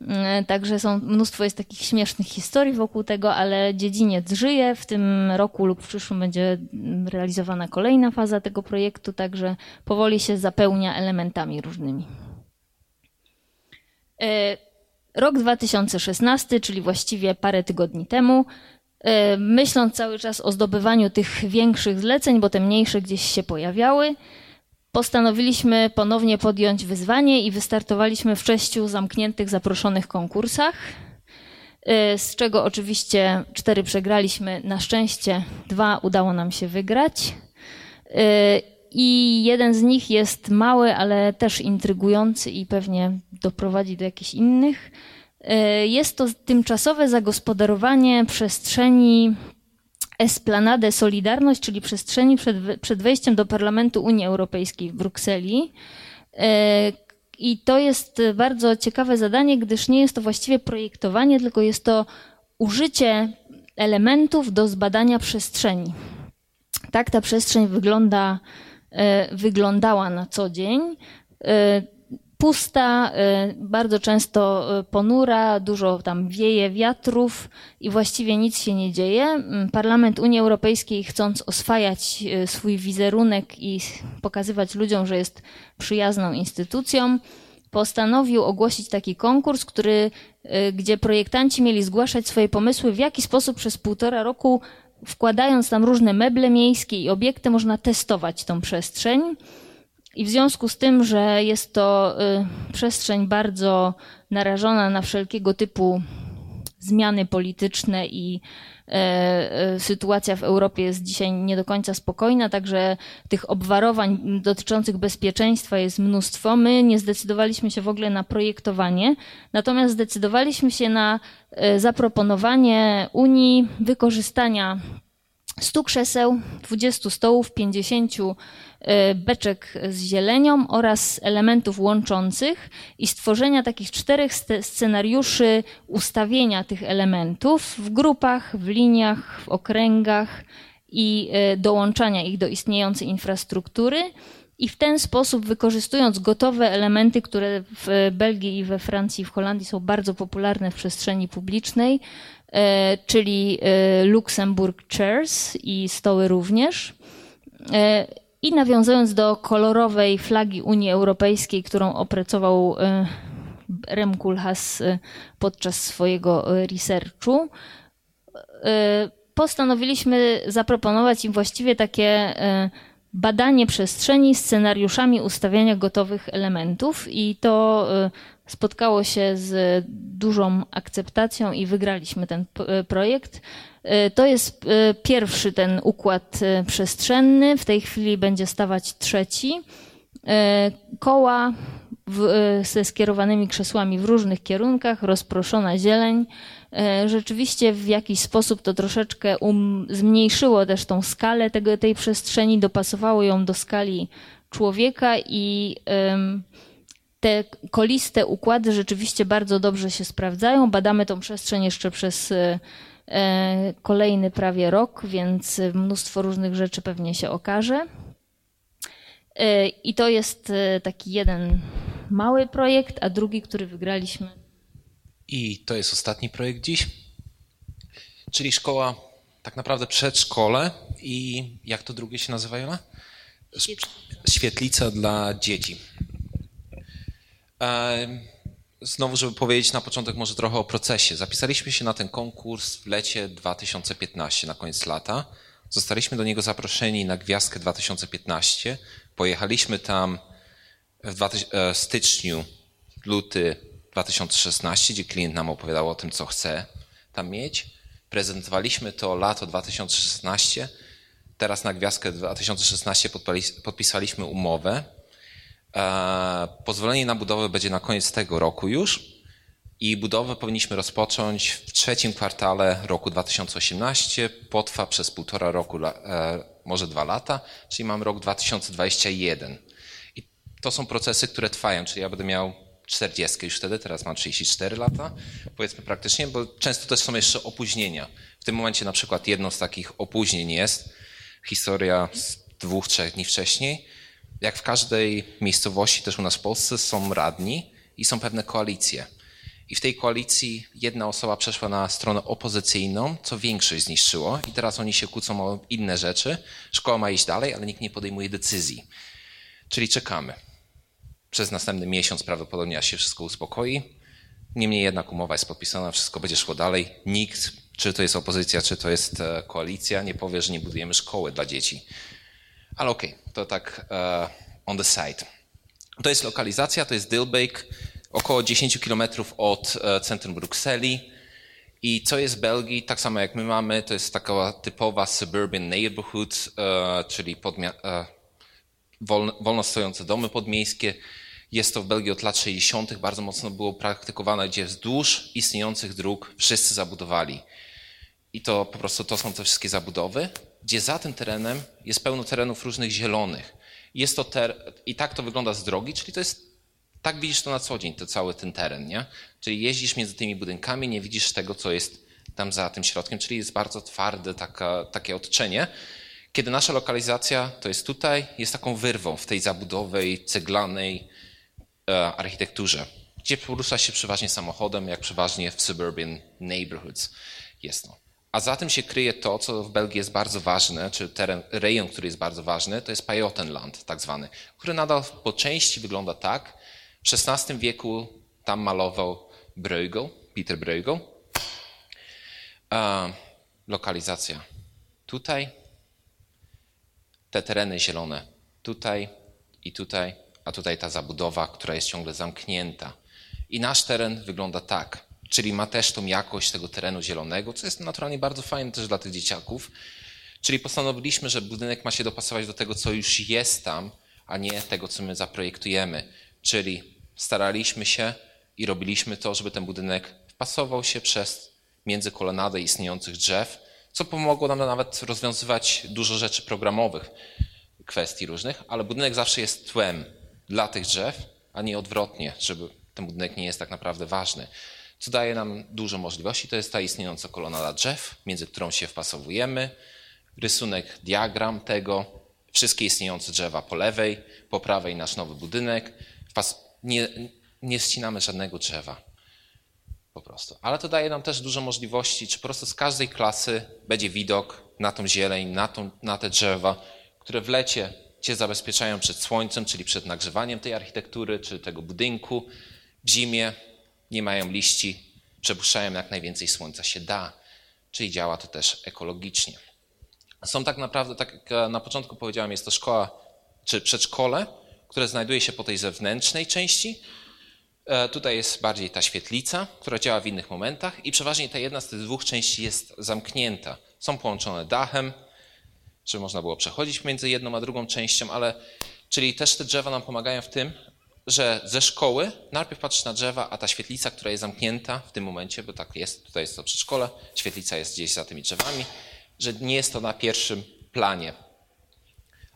mm, Także są mnóstwo jest takich śmiesznych historii wokół tego, ale dziedziniec żyje. W tym roku lub w przyszłym będzie realizowana kolejna faza tego projektu, także powoli się zapełnia elementami różnymi. E, rok 2016, czyli właściwie parę tygodni temu, e, myśląc cały czas o zdobywaniu tych większych zleceń, bo te mniejsze gdzieś się pojawiały, postanowiliśmy ponownie podjąć wyzwanie i wystartowaliśmy w sześciu zamkniętych, zaproszonych konkursach, e, z czego oczywiście cztery przegraliśmy, na szczęście dwa udało nam się wygrać. I jeden z nich jest mały, ale też intrygujący i pewnie doprowadzi do jakichś innych. E, jest to tymczasowe zagospodarowanie przestrzeni Esplanade Solidarność, czyli przestrzeni przed, przed wejściem do Parlamentu Unii Europejskiej w Brukseli. E, I to jest bardzo ciekawe zadanie, gdyż nie jest to właściwie projektowanie, tylko jest to użycie elementów do zbadania przestrzeni. Tak ta przestrzeń wygląda E, wyglądała na co dzień. Pusta, e, bardzo często ponura, dużo tam wieje wiatrów i właściwie nic się nie dzieje. Mm, Parlament Unii Europejskiej, chcąc oswajać swój wizerunek i pokazywać ludziom, że jest przyjazną instytucją, postanowił ogłosić taki konkurs, który, gdzie projektanci mieli zgłaszać swoje pomysły, w jaki sposób przez półtora roku wkładając tam różne meble miejskie i obiekty, można testować tą przestrzeń. I w związku z tym, że jest to y, przestrzeń bardzo narażona na wszelkiego typu zmiany polityczne i e, e, sytuacja w Europie jest dzisiaj nie do końca spokojna, także tych obwarowań dotyczących bezpieczeństwa jest mnóstwo. My nie zdecydowaliśmy się w ogóle na projektowanie, natomiast zdecydowaliśmy się na e, zaproponowanie Unii wykorzystania 100 krzeseł, 20 stołów, 50 e, beczek z zielenią oraz elementów łączących i stworzenia takich czterech scenariuszy ustawienia tych elementów w grupach, w liniach, w okręgach i e, dołączania ich do istniejącej infrastruktury. I w ten sposób, wykorzystując gotowe elementy, które w Belgii i we Francji i w Holandii są bardzo popularne w przestrzeni publicznej, E, czyli Luxemburg Chairs i stoły również. E, I nawiązując do kolorowej flagi Unii Europejskiej, którą opracował Rem Koolhaas podczas swojego researchu, postanowiliśmy zaproponować im właściwie takie badanie przestrzeni scenariuszami ustawiania gotowych elementów i to spotkało się z dużą akceptacją i wygraliśmy ten e, projekt. E, to jest e, pierwszy ten układ przestrzenny. W tej chwili będzie stawać trzeci. Koła w, ze skierowanymi krzesłami w różnych kierunkach, rozproszona zieleń. Rzeczywiście w jakiś sposób to troszeczkę um, zmniejszyło też tą skalę tego, tej przestrzeni, dopasowało ją do skali człowieka i um, te koliste układy rzeczywiście bardzo dobrze się sprawdzają. Badamy tą przestrzeń jeszcze przez e, e, kolejny prawie rok, więc mnóstwo różnych rzeczy pewnie się okaże. E, I to jest taki jeden mały projekt, a drugi, który wygraliśmy. I to jest ostatni projekt dziś, czyli szkoła, tak naprawdę przedszkole i jak to drugie się nazywa, Jola? Świetlica dla dzieci. Znowu, żeby powiedzieć na początek może trochę o procesie. Zapisaliśmy się na ten konkurs w lecie 2015, na koniec lata. Zostaliśmy do niego zaproszeni na Gwiazdkę 2015. Pojechaliśmy tam w e, styczniu, luty 2016, gdzie klient nam opowiadał o tym, co chce tam mieć. Prezentowaliśmy to lato 2016. Teraz na Gwiazdkę 2016 podpisaliśmy umowę pozwolenie na budowę będzie na koniec tego roku już i budowę powinniśmy rozpocząć w trzecim kwartale roku 2018. Potrwa przez półtora roku, e, może dwa lata, czyli mamy rok 2021. I to są procesy, które trwają, czyli ja będę miał 40 już wtedy, teraz mam 34 lata, powiedzmy praktycznie, bo często też są jeszcze opóźnienia. W tym momencie na przykład jedno z takich opóźnień jest historia z dwóch, trzech dni wcześniej, jak w każdej miejscowości, też u nas w Polsce, są radni i są pewne koalicje. I w tej koalicji jedna osoba przeszła na stronę opozycyjną, co większość zniszczyło, i teraz oni się kłócą o inne rzeczy. Szkoła ma iść dalej, ale nikt nie podejmuje decyzji. Czyli czekamy. Przez następny miesiąc prawdopodobnie się wszystko uspokoi. Niemniej jednak umowa jest podpisana, wszystko będzie szło dalej. Nikt, czy to jest opozycja, czy to jest e, koalicja, nie powie, że nie budujemy szkoły dla dzieci. Ale okej, okay, to tak uh, on the side. To jest lokalizacja, to jest Dilbeek, około 10 km od uh, centrum Brukseli. I co jest w Belgii, tak samo jak my mamy, to jest taka typowa suburban neighborhood, uh, czyli podmia- wolno, wolno stojące domy podmiejskie. Jest to w Belgii od lat 60. bardzo mocno było praktykowane, gdzie wzdłuż istniejących dróg wszyscy zabudowali. I to po prostu to są te wszystkie zabudowy gdzie za tym terenem jest pełno terenów różnych zielonych. Jest to ter... I tak to wygląda z drogi, czyli to jest, tak widzisz to na co dzień, to cały ten teren, nie? Czyli jeździsz między tymi budynkami, nie widzisz tego, co jest tam za tym środkiem, czyli jest bardzo twarde taka, takie odczenie. Kiedy nasza lokalizacja to jest tutaj, jest taką wyrwą w tej zabudowej, ceglanej e, architekturze, gdzie porusza się przeważnie samochodem, jak przeważnie w suburban neighborhoods jest to. A za tym się kryje to, co w Belgii jest bardzo ważne, czy teren, rejon, który jest bardzo ważny, to jest Pajottenland tak zwany, który nadal po części wygląda tak. W XVI wieku tam malował Bruegel, Peter Bruegel. Lokalizacja tutaj, te tereny zielone tutaj i tutaj, a tutaj ta zabudowa, która jest ciągle zamknięta. I nasz teren wygląda tak czyli ma też tą jakość tego terenu zielonego, co jest naturalnie bardzo fajne też dla tych dzieciaków. Czyli postanowiliśmy, że budynek ma się dopasować do tego, co już jest tam, a nie tego, co my zaprojektujemy. Czyli staraliśmy się i robiliśmy to, żeby ten budynek wpasował się przez między kolonadę istniejących drzew, co pomogło nam nawet rozwiązywać dużo rzeczy programowych, kwestii różnych, ale budynek zawsze jest tłem dla tych drzew, a nie odwrotnie, żeby ten budynek nie jest tak naprawdę ważny co daje nam dużo możliwości. To jest ta istniejąca kolonada drzew, między którą się wpasowujemy. Rysunek, diagram tego, wszystkie istniejące drzewa po lewej, po prawej nasz nowy budynek. Nie, nie ścinamy żadnego drzewa. Po prostu. Ale to daje nam też dużo możliwości, czy po prostu z każdej klasy będzie widok na tą zieleń, na, tą, na te drzewa, które w lecie cię zabezpieczają przed słońcem, czyli przed nagrzewaniem tej architektury, czy tego budynku. W zimie nie mają liści, przepuszczają jak najwięcej słońca się da, czyli działa to też ekologicznie. Są tak naprawdę, tak jak na początku powiedziałem, jest to szkoła czy przedszkole, które znajduje się po tej zewnętrznej części. E, tutaj jest bardziej ta świetlica, która działa w innych momentach i przeważnie ta jedna z tych dwóch części jest zamknięta. Są połączone dachem, żeby można było przechodzić między jedną a drugą częścią, ale czyli też te drzewa nam pomagają w tym, że ze szkoły najpierw patrzysz na drzewa, a ta świetlica, która jest zamknięta w tym momencie, bo tak jest, tutaj jest to przedszkole, świetlica jest gdzieś za tymi drzewami, że nie jest to na pierwszym planie.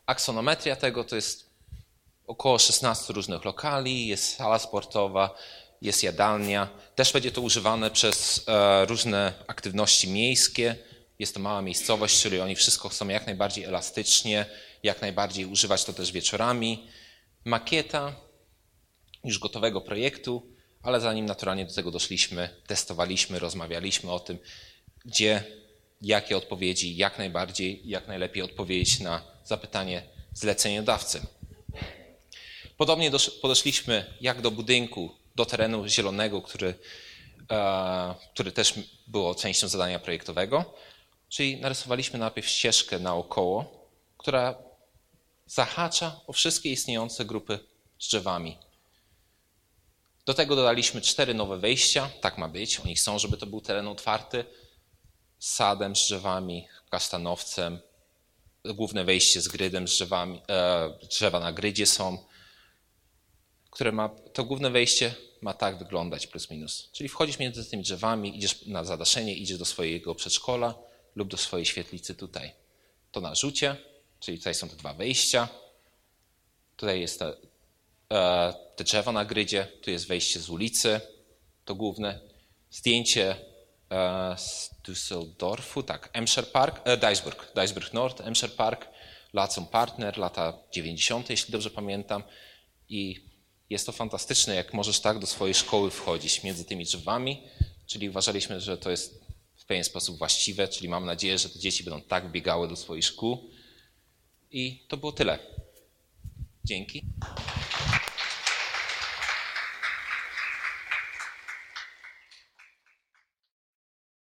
Aksonometria tego to jest około 16 różnych lokali, jest sala sportowa, jest jadalnia. Też będzie to używane przez e, różne aktywności miejskie. Jest to mała miejscowość, czyli oni wszystko chcą jak najbardziej elastycznie, jak najbardziej używać to też wieczorami. Makieta, już gotowego projektu, ale zanim naturalnie do tego doszliśmy, testowaliśmy, rozmawialiśmy o tym, gdzie, jakie odpowiedzi, jak najbardziej, jak najlepiej odpowiedzieć na zapytanie zleceniodawcy. Podobnie podeszliśmy jak do budynku, do terenu zielonego, który, e, który też było częścią zadania projektowego. Czyli narysowaliśmy najpierw ścieżkę naokoło, która zahacza o wszystkie istniejące grupy z drzewami. Do tego dodaliśmy cztery nowe wejścia, tak ma być. Oni chcą, żeby to był teren otwarty, z sadem, z drzewami, kasztanowcem. Główne wejście z grydem, z drzewami, e, drzewa na grydzie są, które ma, to główne wejście ma tak wyglądać plus minus. Czyli wchodzisz między tymi drzewami, idziesz na zadaszenie, idziesz do swojego przedszkola lub do swojej świetlicy tutaj. To na rzucie, czyli tutaj są te dwa wejścia. Tutaj jest e, te drzewo na grydzie, tu jest wejście z ulicy, to główne. Zdjęcie e, z Düsseldorfu, tak, Emscher Park, e, Duisburg, Duisburg Nord, Emscher Park, Lacą Partner, lata 90., jeśli dobrze pamiętam. I jest to fantastyczne, jak możesz tak do swojej szkoły wchodzić między tymi drzewami, czyli uważaliśmy, że to jest w pewien sposób właściwe, czyli mam nadzieję, że te dzieci będą tak biegały do swoich szkół. I to było tyle. Dzięki.